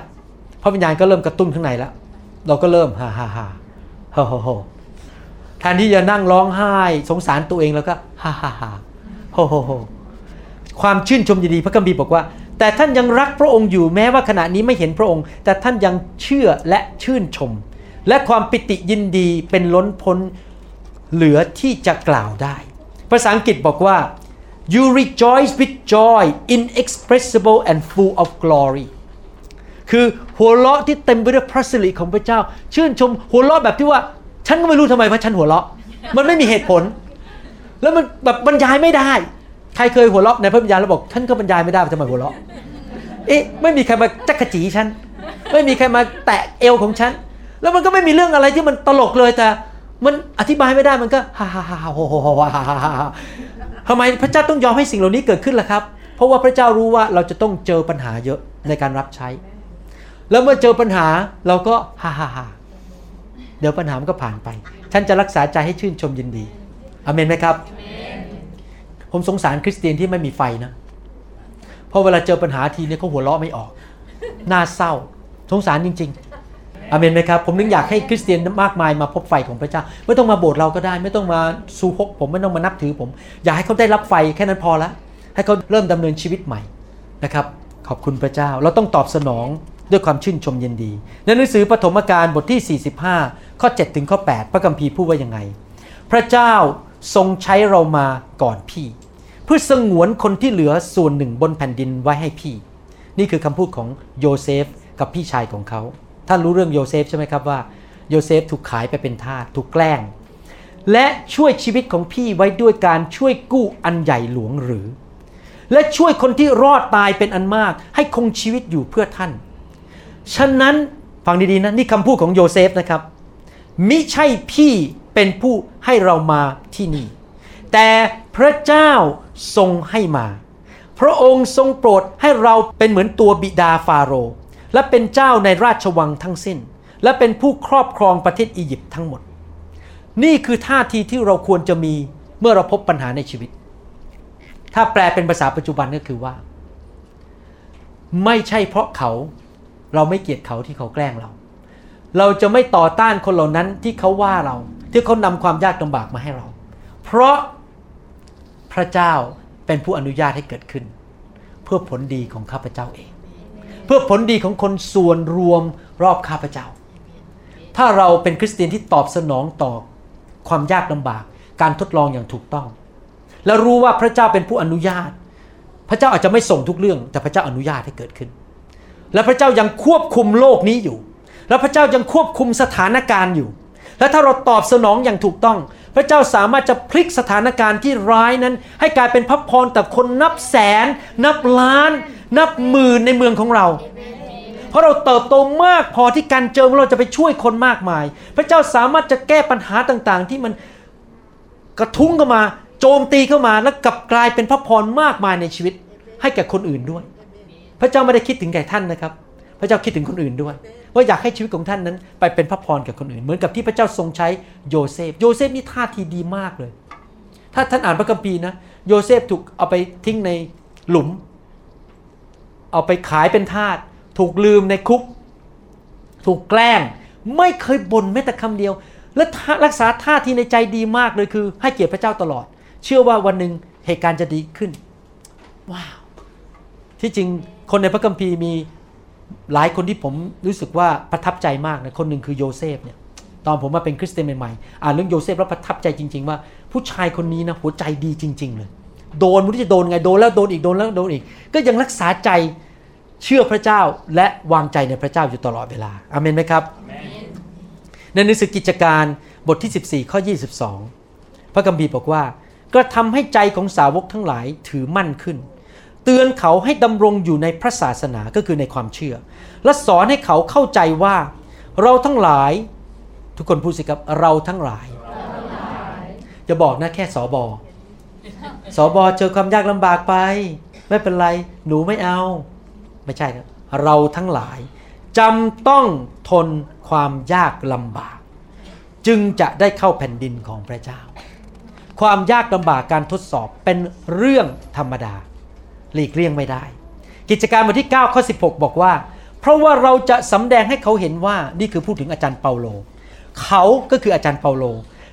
พระวิญญาณก็เริ่มกระตุ้นข้างในแล้ว เราก็เริ่มฮ่าฮ่าฮ่าโฮโฮโฮแทนที่จะนั่งร้องไห้ สงสารตัวเองแล้วก็ฮ่าฮ่าฮ่าโฮโฮโฮความชื่นชมยินดีพระคัมภีร์บอกว่า แต่ท่านยังรักพระองค์อยู่แม้ว่าขณะนี้ไม่เห็นพระองค์ แต่ท่านยังเชื่อและชื่นชม และความปิติยินดีเป็นล้นพ้นเหลือที่จะกล่าวได้ ภาษาอังกฤษบอกว่า you rejoice with joy inexpressible and full of glory คือหัวเราะที่เต็มไปด้วยพระสิริของพระเจ้า ชื่นชมหัวเราะแบบที่ว่า ฉันก็ไม่รู้ทำไมว่าฉันหัวเราะ มันไม่มีเหตุผล แล้วมันแบบบรรยายไม่ได้ ใครเคยหัวเราะในพระวิญญาณแล้วบอกฉันก็บรรยายไม่ได้ว่าทำไมหัวเราะ เอ๊ะไม่มีใครมาจั๊กกะจี้ฉัน ไม่มีใครมาแตะเอวของฉัน แล้วมันก็ไม่มีเรื่องอะไรที่มันตลกเลยแต่มันอธิบายไม่ได้มันก็ฮ่าฮ่าฮ่าโฮโฮโฮฮ่าฮ่าฮ่า ทำไมพระเจ้าต้องยอมให้สิ่งเหล่านี้เกิดขึ้นล่ะครับ เพราะว่าพระเจ้ารู้ว่าเราจะต้องเจอปัญหาเยอะในการรับใช้ แล้วเมื่อเจอปัญหาเราก็ฮ่าฮ่าฮ่าเดี๋ยวปัญหามันก็ผ่านไป ฉันจะรักษาใจให้ชื่นชมยินดีอเมนไหมครับ ผมสงสารคริสเตียนที่ไม่มีไฟนะ เพราะเวลาเจอปัญหาทีนี้เขาหัวเราะไม่ออก น่าเศร้า สงสารจริง ๆ อเมนไหมครับ ผมนึกอยากให้คริสเตียนมากมายมาพบไฟของพระเจ้า ไม่ต้องมาโบสถ์เราก็ได้ ไม่ต้องมาซูฮกผมไม่ต้องมานับถือผม อยากให้เขาได้รับไฟแค่นั้นพอละ ให้เขาเริ่มดำเนินชีวิตใหม่นะครับ ขอบคุณพระเจ้า เราต้องตอบสนองด้วยความชื่นชมยินดี ในหนังสือปฐมกาลบทที่ 45 ข้อ 7 ถึงข้อ 8 พระคัมภีร์พูดว่ายังไง พระเจ้าทรงใช้เรามาก่อนพี่ เพื่อสงวนคนที่เหลือส่วนหนึ่งบนแผ่นดินไว้ให้พี่ นี่คือคำพูดของโยเซฟกับพี่ชายของเขา ท่านรู้เรื่องโยเซฟใช่ไหมครับว่าโยเซฟถูกขายไปเป็นทาสถูกแกล้ง และช่วยชีวิตของพี่ไว้ด้วยการช่วยกู้อันใหญ่หลวงหรือ และช่วยคนที่รอดตายเป็นอันมาก ให้คงชีวิตอยู่เพื่อท่าน ฉะนั้นฟังดีๆนะนี่คำพูดของโยเซฟนะครับ มิใช่พี่เป็นผู้ให้เรามาที่นี่ แต่พระเจ้าทรงให้มา พระองค์ทรงโปรดให้เราเป็นเหมือนตัวบิดาฟาโรห และเป็นเจ้าในราชวังทั้งสิ้น และเป็นผู้ครอบครองประเทศอียิปต์ทั้งหมด นี่คือท่าทีที่เราควรจะมีเมื่อเราพบปัญหาในชีวิต ถ้าแปลเป็นภาษาปัจจุบันก็คือว่า ไม่ใช่เพราะเขาเราไม่เกลียดเขาที่เขาแกล้งเรา เราจะไม่ต่อต้านคนเหล่านั้นที่เขาว่าเรา ที่เขานำความยากลำบากมาให้เรา เพราะพระเจ้าเป็นผู้อนุญาตให้เกิดขึ้น เพื่อผลดีของข้าพเจ้าเอง เพื่อผลดีของคนส่วนรวมรอบข้าพเจ้า ถ้าเราเป็นคริสเตียนที่ตอบสนองต่อความยากลำบาก การทดลองอย่างถูกต้อง แล้วรู้ว่าพระเจ้าเป็นผู้อนุญาต พระเจ้าอาจจะไม่ส่งทุกเรื่อง แต่พระเจ้าอนุญาตให้เกิดขึ้น และพระเจ้ายังควบคุมโลกนี้อยู่ และพระเจ้ายังควบคุมสถานการณ์อยู่ และถ้าเราตอบสนองอย่างถูกต้อง พระเจ้าสามารถจะพลิกสถานการณ์ที่ร้ายนั้น ให้กลายเป็นพระพรต่อคนนับแสน นับล้าน นับหมื่นในเมืองของเรา เพราะเราเติบโตมากพอที่การเจิมเราจะไปช่วยคนมากมาย พระเจ้าสามารถจะแก้ปัญหาต่างๆ ที่มันกระทุ้งเข้ามา โจมตีเข้ามาแล้วกลับกลายเป็นพระพรมากมายในชีวิต ให้แก่คนอื่นด้วย พระเจ้าไม่ได้คิดถึงแค่ท่านนะครับ พระเจ้าคิดถึงคนอื่นด้วย ว่าอยากให้ชีวิตของท่านนั้น ไปเป็นพระพรกับคนอื่น เหมือนกับที่พระเจ้าทรงใช้โยเซฟ โยเซฟนี่ท่าทีดีมากเลย ถ้าท่านอ่านพระคัมภีร์นะ โยเซฟถูกเอาไปทิ้งในหลุม เอาไปขายเป็นทาส ถูกลืมในคุก ถูกแกล้ง ไม่เคยบ่นแม้แต่คำเดียว และรักษาท่าทีในใจดีมากเลยคือ ให้เกียรติพระเจ้าตลอด เชื่อว่าวันหนึ่งเหตุการณ์จะดีขึ้น wow ที่จริงคนในพระคัมภีร์มี หลายคนที่ผมรู้สึกว่าประทับใจมากนะคนหนึ่งคือโยเซฟเนี่ยตอนผมมาเป็นคริสเตียนใหม่ๆอ่านเรื่องโยเซฟแล้วประทับใจจริง ๆ ว่า ผู้ชายคนนี้นะหัวใจดีจริง ๆ เลย โดนไม่รู้จะโดนไงโดนแล้วโดนอีกโดนแล้วโดนอีก ก็ยังรักษาใจเชื่อพระเจ้าและวางใจในพระเจ้าอยู่ตลอดเวลาอาเมนไหมครับในหนังสือกิจการบทที่ 14 ข้อ 22 พระคัมภีร์บอกว่าก็ทำให้ใจของสาวกทั้งหลายถือมั่นขึ้น เตือนเขาให้ดำรงอยู่ในพระศาสนาก็คือในความเชื่อ และสอนให้เขาเข้าใจว่า เราทั้งหลาย ทุกคนพูดสิครับเราทั้งหลายจะบอกนะแค่สอบอสอบอเจอความยากลำบากไป ไม่เป็นไรหนูไม่เอา ไม่ใช่นะเราทั้งหลายจำต้องทนความยากลำบาก จึงจะได้เข้าแผ่นดินของพระเจ้า ความยากลำบากการทดสอบเป็นเรื่องธรรมดา หลีกเลี่ยงไม่ได้ กิจการบทที่9ข้อ16 บอกว่า เพราะว่าเราจะสำแดงให้เขาเห็นว่านี่คือพูดถึงอาจารย์เปาโล เขาก็คืออาจารย์เปาโล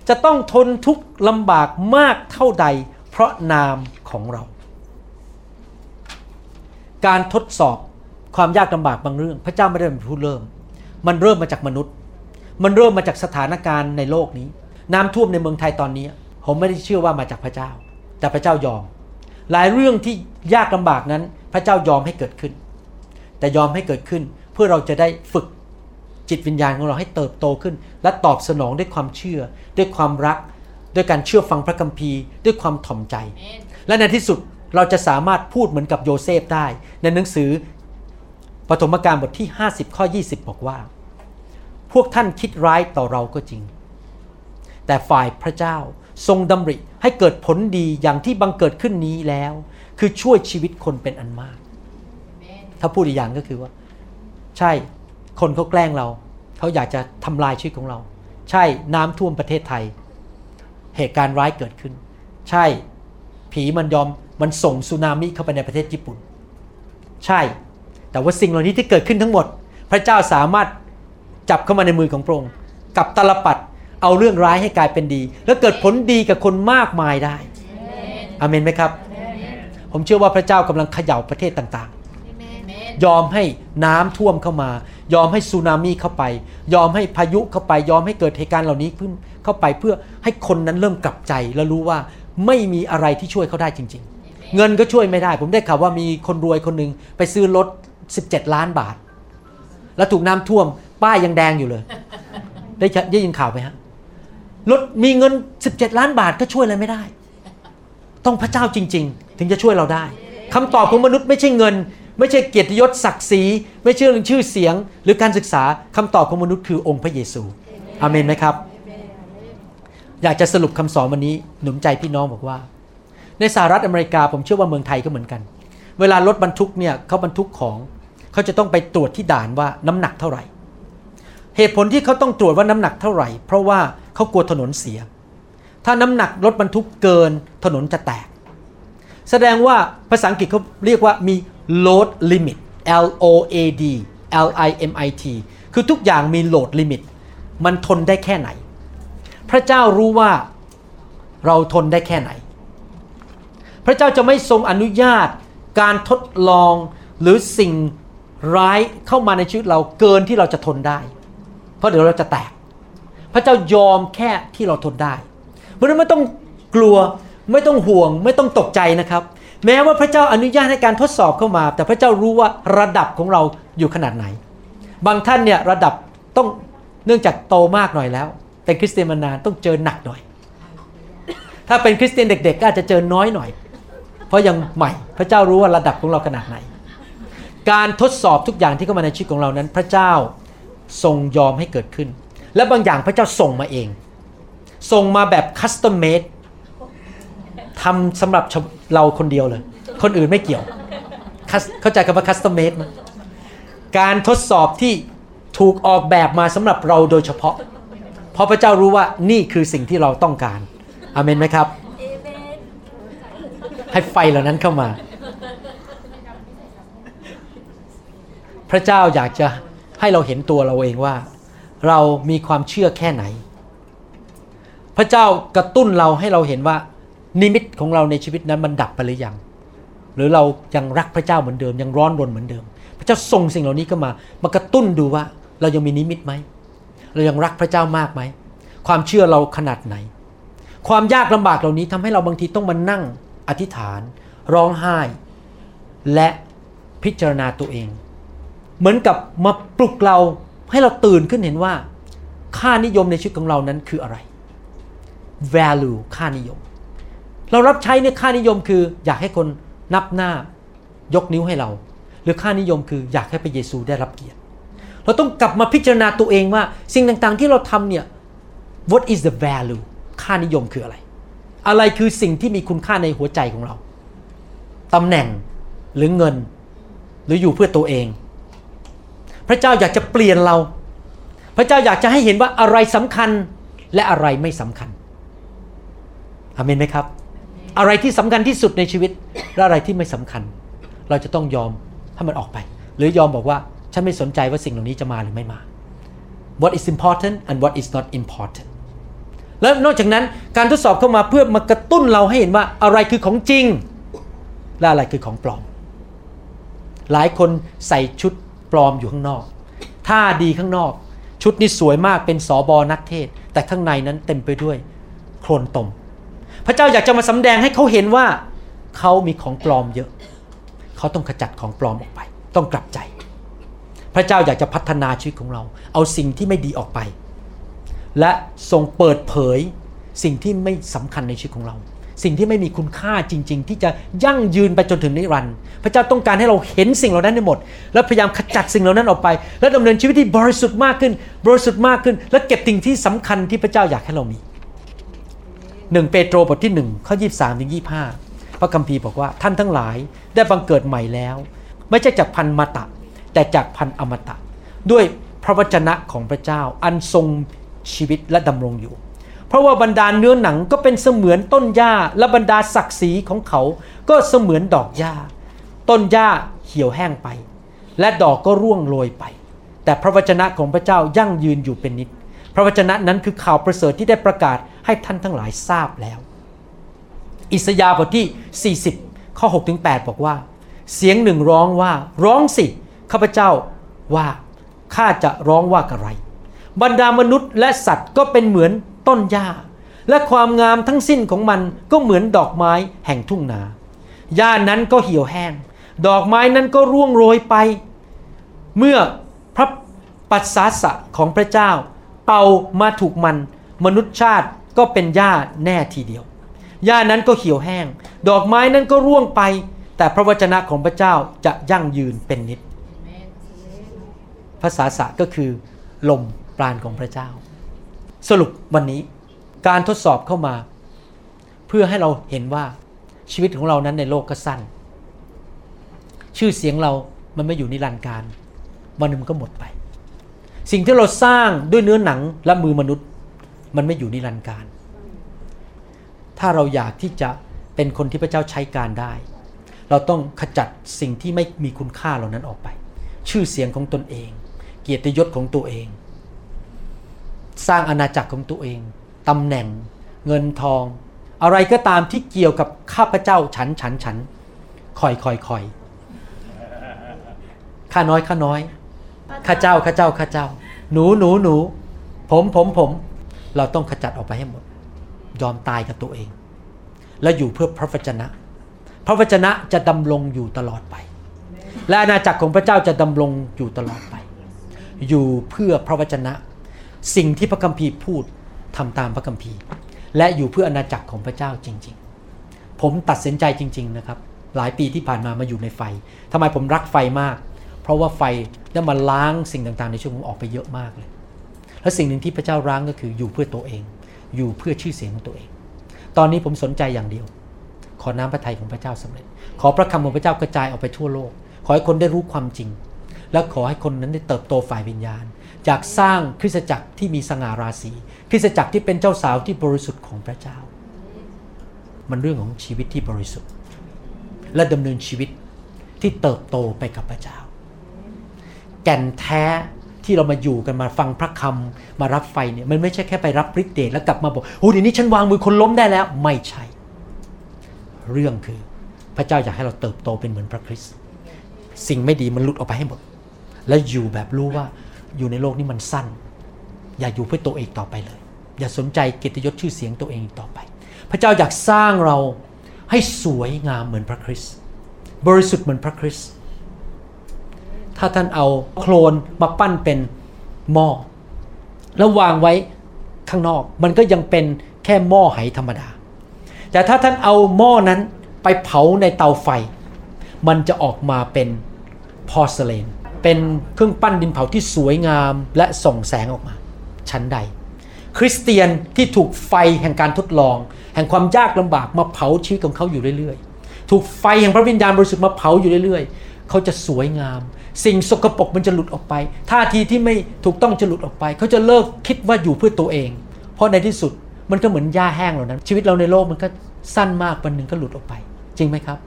จะต้องทนทุกข์ลำบากมากเท่าใด เพราะนามของเรา การทดสอบความยากลำบากบางเรื่อง พระเจ้าไม่ได้เป็นผู้เริ่ม มันเริ่มมาจากมนุษย์ มันเริ่มมาจากสถานการณ์ในโลกนี้ น้ำท่วมในเมืองไทยตอนนี้ ผมไม่ได้เชื่อว่ามาจากพระเจ้า แต่พระเจ้ายอม หลายเรื่องที่ยากลำบากนั้น พระเจ้ายอมให้เกิดขึ้น แต่ยอมให้เกิดขึ้นเพื่อเราจะได้ฝึกจิตวิญญาณของเราให้เติบโตขึ้น และตอบสนองด้วยความเชื่อ ด้วยความรัก ด้วยการเชื่อฟังพระคัมภีร์ ด้วยความถ่อมใจ และในที่สุดเราจะสามารถพูดเหมือนกับโยเซฟได้ ในหนังสือปฐมกาลบทที่ 50 ข้อ 20 บอกว่า พวกท่านคิดร้ายต่อเราก็จริง แต่ฝ่ายพระเจ้า ทรงดำริให้เกิดผลดีอย่างที่บังเกิดขึ้นนี้แล้ว คือช่วยชีวิตคนเป็นอันมาก ถ้าพูดอีกอย่างก็คือว่า ใช่คนเขาแกล้งเรา เขาอยากจะทำลายชีวิตของเรา ใช่น้ำท่วมประเทศไทย เหตุการณ์ร้ายเกิดขึ้น ใช่ผีมันยอมมันส่งสึนามิเข้าไปในประเทศญี่ปุ่น ใช่ แต่ว่าสิ่งเหล่านี้ที่เกิดขึ้นทั้งหมด พระเจ้าสามารถจับเข้ามาในมือของพระองค์กับตลปัด เอาเรื่องร้ายให้กลายเป็นดี แล้วเกิดผลดีกับคนมากมายได้อเมนไหมครับ ผมเชื่อว่าพระเจ้ากำลังเขย่าประเทศต่างๆ ยอมให้น้ำท่วมเข้ามา ยอมให้สึนามิเข้าไป ยอมให้พายุเข้าไป ยอมให้เกิดเหตุการณ์เหล่านี้ขึ้นเข้าไปเพื่อให้คนนั้นเริ่มกลับใจและรู้ว่าไม่มีอะไรที่ช่วยเขาได้จริง ๆ เงินก็ช่วยไม่ได้ ผมได้ข่าวว่ามีคนรวยคนหนึ่งไปซื้อรถ 17 ล้านบาท แล้วถูกน้ำท่วมป้ายยังแดงอยู่เลย ได้ได้ยินข่าวไหมฮะ รถมีเงิน 17 ล้านบาทก็ช่วยอะไรไม่ได้ ต้องพระเจ้าจริง ๆ ถึงจะช่วยเราได้คำตอบของมนุษย์ไม่ใช่เงิน ไม่ใช่เกียรติยศศักดิ์ศรีไม่ใช่เรื่องชื่อเสียง หรือการศึกษาคำตอบของมนุษย์คือองค์พระเยซูอาเมนไหมครับ อยากจะสรุปคำสอนวันนี้หนุนใจพี่น้องบอกว่า ในสหรัฐอเมริกาผมเชื่อว่าเมืองไทยก็เหมือนกัน เวลารถบรรทุกเนี่ยเขาบรรทุกของเขาจะต้องไปตรวจที่ด่านว่าน้ำหนักเท่าไหร่ เหตุผลที่เขาต้องตรวจว่าน้ำหนักเท่าไหร่ เพราะว่าเขากลัวถนนเสีย ถ้าน้ำหนักรถบรรทุกเกินถนนจะแตก แสดงว่าภาษาอังกฤษเขาเรียกว่ามี load limit L O A D L I M I T คือทุกอย่างมี load limit มันทนได้แค่ไหน พระเจ้ารู้ว่าเราทนได้แค่ไหน พระเจ้าจะไม่ทรงอนุญาตการทดลองหรือสิ่งร้ายเข้ามาในชีวิตเราเกินที่เราจะทนได้ เพราะเดี๋ยวเราจะแตก พระเจ้ายอมแค่ที่เราทนได้เพราะนั้นไม่ต้องกลัวไม่ต้องห่วง ไม่ต้องตกใจนะครับ แม้ว่าพระเจ้าอนุญาตให้การทดสอบเข้ามา แต่พระเจ้ารู้ว่าระดับของเราอยู่ขนาดไหน บางท่านเนี่ยระดับต้องเนื่องจากโตมากหน่อยแล้ว เป็นคริสเตียนมานานต้องเจอหนักหน่อย ถ้าเป็นคริสเตียนเด็ก ๆ ก็อาจจะเจอน้อยหน่อย เพราะยังใหม่ พระเจ้ารู้ว่าระดับของเราขนาดไหน การทดสอบทุกอย่างที่เข้ามาในชีวิตของเรานั้น พระเจ้า ทรงยอมให้เกิดขึ้น และบางอย่างพระเจ้าส่งมาเอง ส่งมาแบบ custom-made ทำสำหรับเราคนเดียวเลย คนอื่นไม่เกี่ยว เข้าใจคำว่า custom-made ไหมการทดสอบที่ถูกออกแบบมาสำหรับเราโดยเฉพาะ เพราะพระเจ้ารู้ว่านี่คือสิ่งที่เราต้องการอาเมนไหมครับ ให้ไฟเหล่านั้นเข้ามา พระเจ้าอยากจะ ให้เราเห็นตัวเราเองว่า เรามีความเชื่อแค่ไหน พระเจ้ากระตุ้นเราให้เราเห็นว่า นิมิตของเราในชีวิตนั้นมันดับไปหรือยัง หรือเรายังรักพระเจ้าเหมือนเดิม ยังร้อนรนเหมือนเดิม พระเจ้าส่งสิ่งเหล่านี้เข้ามามากระตุ้นดูว่า เรายังมีนิมิตไหมเรายังรักพระเจ้ามากไหมความเชื่อเราขนาดไหน ความยากลำบากเหล่านี้ทำให้เราบางทีต้องมานั่งอธิษฐาน ร้องไห้ และพิจารณาตัวเอง เหมือนกับมาปลุกเราให้เราตื่นขึ้นเห็นว่า ค่านิยมในชีวิตของเรานั้นคืออะไร value ค่านิยม เรารับใช้เนี่ยค่านิยมคือ อยากให้คนนับหน้ายกนิ้วให้เรา หรือค่านิยมคืออยากให้พระเยซูได้รับเกียรติ เราต้องกลับมาพิจารณาตัวเองว่า สิ่งต่างๆที่เราทำเนี่ย what is the value ค่านิยมคืออะไร อะไรคือสิ่งที่มีคุณค่าในหัวใจของเราตำแหน่งหรือเงิน หรืออยู่เพื่อตัวเอง พระเจ้าอยากจะเปลี่ยนเรา พระเจ้าอยากจะให้เห็นว่าอะไรสำคัญและอะไรไม่สำคัญอเมนไหมครับ อะไรที่สำคัญที่สุดในชีวิต และอะไรที่ไม่สำคัญ เราจะต้องยอมให้มันออกไป หรือยอมบอกว่าฉันไม่สนใจว่าสิ่งเหล่านี้จะมาหรือไม่มา what is important and what is not important แล้วนอกจากนั้นการทดสอบเข้ามาเพื่อมากระตุ้นเราให้เห็นว่าอะไรคือของจริง และอะไรคือของปลอม หลายคนใส่ชุด ปลอมอยู่ข้างนอกท่าดีข้างนอก ชุดนี้สวยมากเป็นสอบอนักเทศ แต่ข้างในนั้นเต็มไปด้วย โคลนตม พระเจ้าอยากจะมาสำแดงให้เขาเห็นว่า เขามีของปลอมเยอะ เขาต้องขจัดของปลอมออกไป ต้องกลับใจ พระเจ้าอยากจะพัฒนาชีวิตของเรา เอาสิ่งที่ไม่ดีออกไป และทรงเปิดเผยสิ่งที่ไม่สำคัญในชีวิตของเรา สิ่งที่ไม่มีคุณค่าจริง ๆ ที่จะยั่งยืนไปจนถึงนิรันดร์พระเจ้าต้องการให้เราเห็นสิ่งเหล่านั้นในหมด แล้วพยายามขจัดสิ่งเหล่านั้นออกไป และดำเนินชีวิตที่บริสุทธิ์มากขึ้น บริสุทธิ์มากขึ้น และเก็บสิ่งที่สำคัญที่พระเจ้าอยากให้เรามีหนึ่งเปโตรบทที่1ข้อ23ถึง25 พระคัมภีร์บอกว่าท่านทั้งหลายได้บังเกิดใหม่แล้ว ไม่ใช่จากพันมาตะ แต่จากพันอมตะ ด้วยพระวจนะของพระเจ้าอันทรงชีวิตและดำรงอยู่ เพราะว่าบรรดาเนื้อหนังก็เป็นเสมือนต้นหญ้าและบรรดาศักดิ์ศรีของเขา ก็เสมือนดอกหญ้า ต้นหญ้าเหี่ยวแห้งไป และดอกก็ร่วงโรยไป แต่พระวจนะของพระเจ้ายั่งยืนอยู่เป็นนิจพระวจนะนั้นคือข่าวประเสริฐที่ได้ประกาศให้ท่านทั้งหลายทราบแล้ว อิสยาห์บทที่ 40 ข้อ6ถึง8บอกว่า เสียงหนึ่งร้องว่าร้องสิข้าพเจ้าว่าข้าจะร้องว่าอะไร บรรดามนุษย์และสัตว์ก็เป็นเหมือน ต้นหญ้า และความงามทั้งสิ้นของมันก็เหมือนดอกไม้แห่งทุ่งนาหญ้านั้นก็เหี่ยวแห้ง ดอกไม้นั้นก็ร่วงโรยไป เมื่อพระปัสสาสะของพระเจ้า เป่ามาถูกมัน มนุษย์ชาติก็เป็นหญ้าแน่ทีเดียวหญ้านั้นก็เหี่ยวแห้ง ดอกไม้นั้นก็ร่วงไป แต่พระวจนะของพระเจ้าจะยั่งยืนเป็นนิจภาษาสะก็คือ ลมปราณของพระเจ้า สรุปวันนี้การทดสอบเข้ามา เพื่อให้เราเห็นว่าชีวิตของเรานั้นในโลกก็สั้น ชื่อเสียงเรามันไม่อยู่นิรันดร์การ วันหนึงมันก็หมดไป สิ่งที่เราสร้างด้วยเนื้อหนังและมือมนุษย์ มันไม่อยู่นิรันดร์การ ถ้าเราอยากที่จะเป็นคนที่พระเจ้าใช้การได้ เราต้องขจัดสิ่งที่ไม่มีคุณค่าเหล่านั้นออกไป ชื่อเสียงของตนเอง เกียรติยศของตัวเอง สร้างอาณาจักรของตัวเองตำแหน่ง เงินทอง อะไรก็ตามที่เกี่ยวกับข้าพเจ้าฉันฉันฉันคอยคอยคอยข้าน้อยข้าน้อยข้าเจ้าข้าเจ้าข้าเจ้า หนูหนูหนู ผมผมผม เราต้องขจัดออกไปให้หมด ยอมตายกับตัวเอง และอยู่เพื่อพระวจนะ พระวจนะจะดำรงอยู่ตลอดไป และอาณาจักรของพระเจ้าจะดำรงอยู่ตลอดไป อยู่เพื่อพระวจนะ สิ่งที่พระคัมภีร์พูดทำตามพระคัมภีร์ และอยู่เพื่ออาณาจักรของพระเจ้าจริง ๆ ผมตัดสินใจจริง ๆ นะครับ หลายปีที่ผ่านมามาอยู่ในไฟทำไมผมรักไฟมาก เพราะว่าไฟได้มาล้างสิ่งต่างๆ ในชีวิตผมออกไปเยอะมากเลย และสิ่งหนึ่งที่พระเจ้าร้างก็คืออยู่เพื่อตัวเอง อยู่เพื่อชื่อเสียงของตัวเอง ตอนนี้ผมสนใจอย่างเดียว ขอน้ำพระทัยของพระเจ้าสำเร็จ ขอพระคำของพระเจ้ากระจายออกไปทั่วโลก ขอให้คนได้รู้ความจริง และขอให้คนนั้นได้เติบโตฝ่ายวิญญาณ จากสร้างคริสตจักรที่มีสง่าราศีคริสตจักรที่เป็นเจ้าสาวที่บริสุทธิ์ของพระเจ้า มันเรื่องของชีวิตที่บริสุทธิ์ และดำเนินชีวิตที่เติบโตไปกับพระเจ้า แก่นแท้ที่เรามาอยู่กันมาฟังพระคำมารับไฟเนี่ยมันไม่ใช่แค่ไปรับฤทธิ์เดชแล้วกลับมาบอกโอ้เดี๋ยวนี้ฉันวางมือคนล้มได้แล้วไม่ใช่ เรื่องคือพระเจ้าอยากให้เราเติบโตเป็นเหมือนพระคริสต์สิ่งไม่ดีมันหลุดออกไปให้หมด แล้วอยู่แบบรู้ว่า อยู่ในโลกนี้มันสั้น อย่าอยู่เพื่อตัวเองต่อไปเลย อย่าสนใจเกียรติยศชื่อเสียงตัวเองต่อไป พระเจ้าอยากสร้างเราให้สวยงามเหมือนพระคริสต์บริสุทธิ์เหมือนพระคริสต์ถ้าท่านเอาโคลนมาปั้นเป็นหม้อแล้ววางไว้ข้างนอก มันก็ยังเป็นแค่หม้อไหธรรมดา แต่ถ้าท่านเอาหม้อนั้นไปเผาในเตาไฟ มันจะออกมาเป็นพอร์ซเลน เป็นเครื่องปั้นดินเผาที่สวยงามและส่องแสงออกมา ชั้นใด คริสเตียนที่ถูกไฟแห่งการทดลอง แห่งความยากลำบากมาเผาชีวิตของเขาอยู่เรื่อยๆ ถูกไฟแห่งพระวิญญาณบริสุทธิ์มาเผาอยู่เรื่อยๆ เขาจะสวยงาม สิ่งสกปรกมันจะหลุดออกไป ท่าทีที่ไม่ถูกต้องจะหลุดออกไป เขาจะเลิกคิดว่าอยู่เพื่อตัวเอง เพราะในที่สุดมันก็เหมือนหญ้าแห้งเหล่านั้น ชีวิตเราในโลกมันก็สั้นมากวันหนึ่งก็หลุดออกไป จริงไหมครับ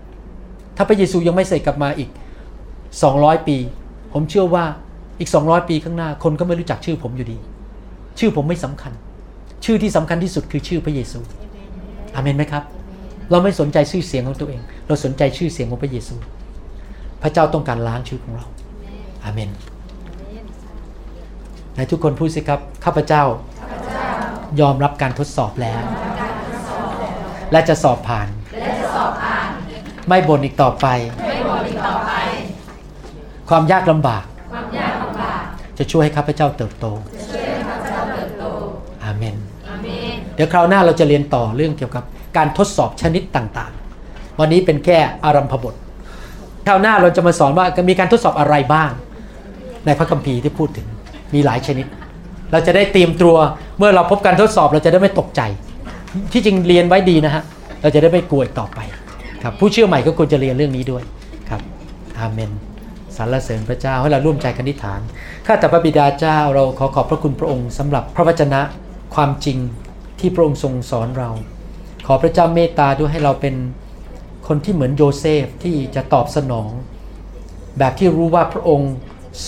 ถ้าพระเยซูยังไม่เสร็จกลับมาอีก 200 ปี ผมเชื่อว่าอีก 200 ปีข้างหน้า คนก็ไม่รู้จักชื่อผมอยู่ดี ชื่อผมไม่สำคัญ ชื่อที่สำคัญที่สุดคือชื่อพระเยซูอาเมนไหมครับ เราไม่สนใจชื่อเสียงของตัวเอง เราสนใจชื่อเสียงของพระเยซู พระเจ้าต้องการล้างชีวิตของเราอาเมนในทุกคนพูดสิครับ ข้าพเจ้ายอมรับการทดสอบแล้ว และจะสอบผ่าน ไม่บ่นอีกต่อไป ความยากลำบาก จะช่วยให้ข้าพเจ้าเติบโต อาเมน เดี๋ยวคราวหน้าเราจะเรียนต่อเรื่องเกี่ยวกับการทดสอบชนิดต่างๆ วันนี้เป็นแค่อารัมพบท คราวหน้าเราจะมาสอนว่ามีการทดสอบอะไรบ้าง ในพระคัมภีร์ที่พูดถึงมีหลายชนิด เราจะได้เตรียมตัวเมื่อเราพบการทดสอบเราจะได้ไม่ตกใจ ที่จริงเรียนไว้ดีนะฮะ เราจะได้ไม่กลัวอีกต่อไป ครับ ผู้เชื่อใหม่ก็ควรจะเรียนเรื่องนี้ด้วย ครับ อาเมน สรรเสริญพระเจ้าให้เราร่วมใจกันอธิษฐานข้าแต่พระบิดาเจ้าเราขอขอบพระคุณพระองค์สำหรับพระวจนะความจริงที่พระองค์ทรงสอนเรา ขอพระเจ้าเมตตาด้วยให้เราเป็นคนที่เหมือนโยเซฟที่จะตอบสนอง แบบที่รู้ว่าพระองค์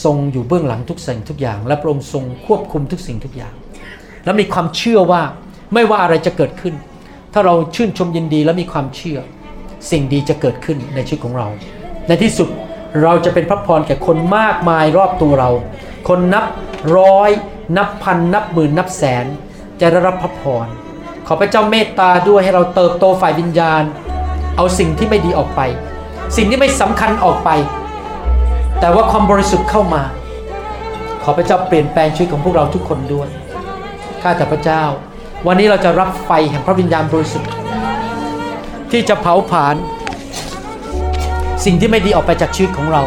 ทรงอยู่เบื้องหลังทุกสิ่งทุกอย่าง และพระองค์ทรงควบคุมทุกสิ่งทุกอย่าง และมีความเชื่อว่าไม่ว่าอะไรจะเกิดขึ้น ถ้าเราชื่นชมยินดีและมีความเชื่อ สิ่งดีจะเกิดขึ้นในชีวิตของเรา ในที่สุด เราจะเป็นพระพรแก่คนมากมายรอบตัวเรา คนนับร้อย นับพัน นับหมื่นนับแสน จะได้รับพระพรขอพระเจ้าเมตตาด้วยให้เราเติบโตฝ่ายวิญญาณ เอาสิ่งที่ไม่ดีออกไป สิ่งที่ไม่สำคัญออกไป แต่ว่าความบริสุทธิ์เข้ามา ขอพระเจ้าเปลี่ยนแปลงชีวิตของพวกเราทุกคนด้วยข้าแต่พระเจ้า วันนี้เราจะรับไฟแห่งพระวิญญาณบริสุทธิ์ที่จะเผาผลาญ สิ่งที่ไม่ดีออกไปจากชีวิตของเรา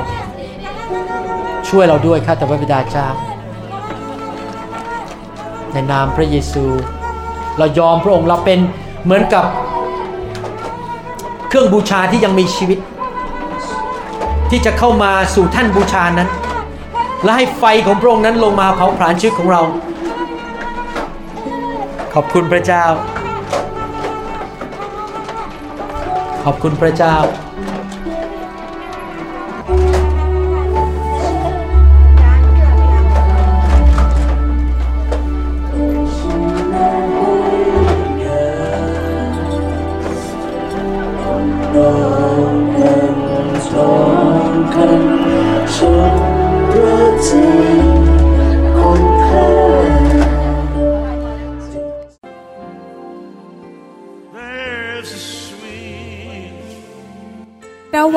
ช่วยเราด้วยข้าแต่พระบิดาเจ้า ในนามพระเยซู เรายอมพระองค์เราเป็นเหมือนกับ เครื่องบูชาที่ยังมีชีวิต ที่จะเข้ามาสู่ท่านบูชานั้น และให้ไฟของพระองค์นั้นลงมาเผาผลาญชีวิตของเรา ขอบคุณพระเจ้าขอบคุณพระเจ้า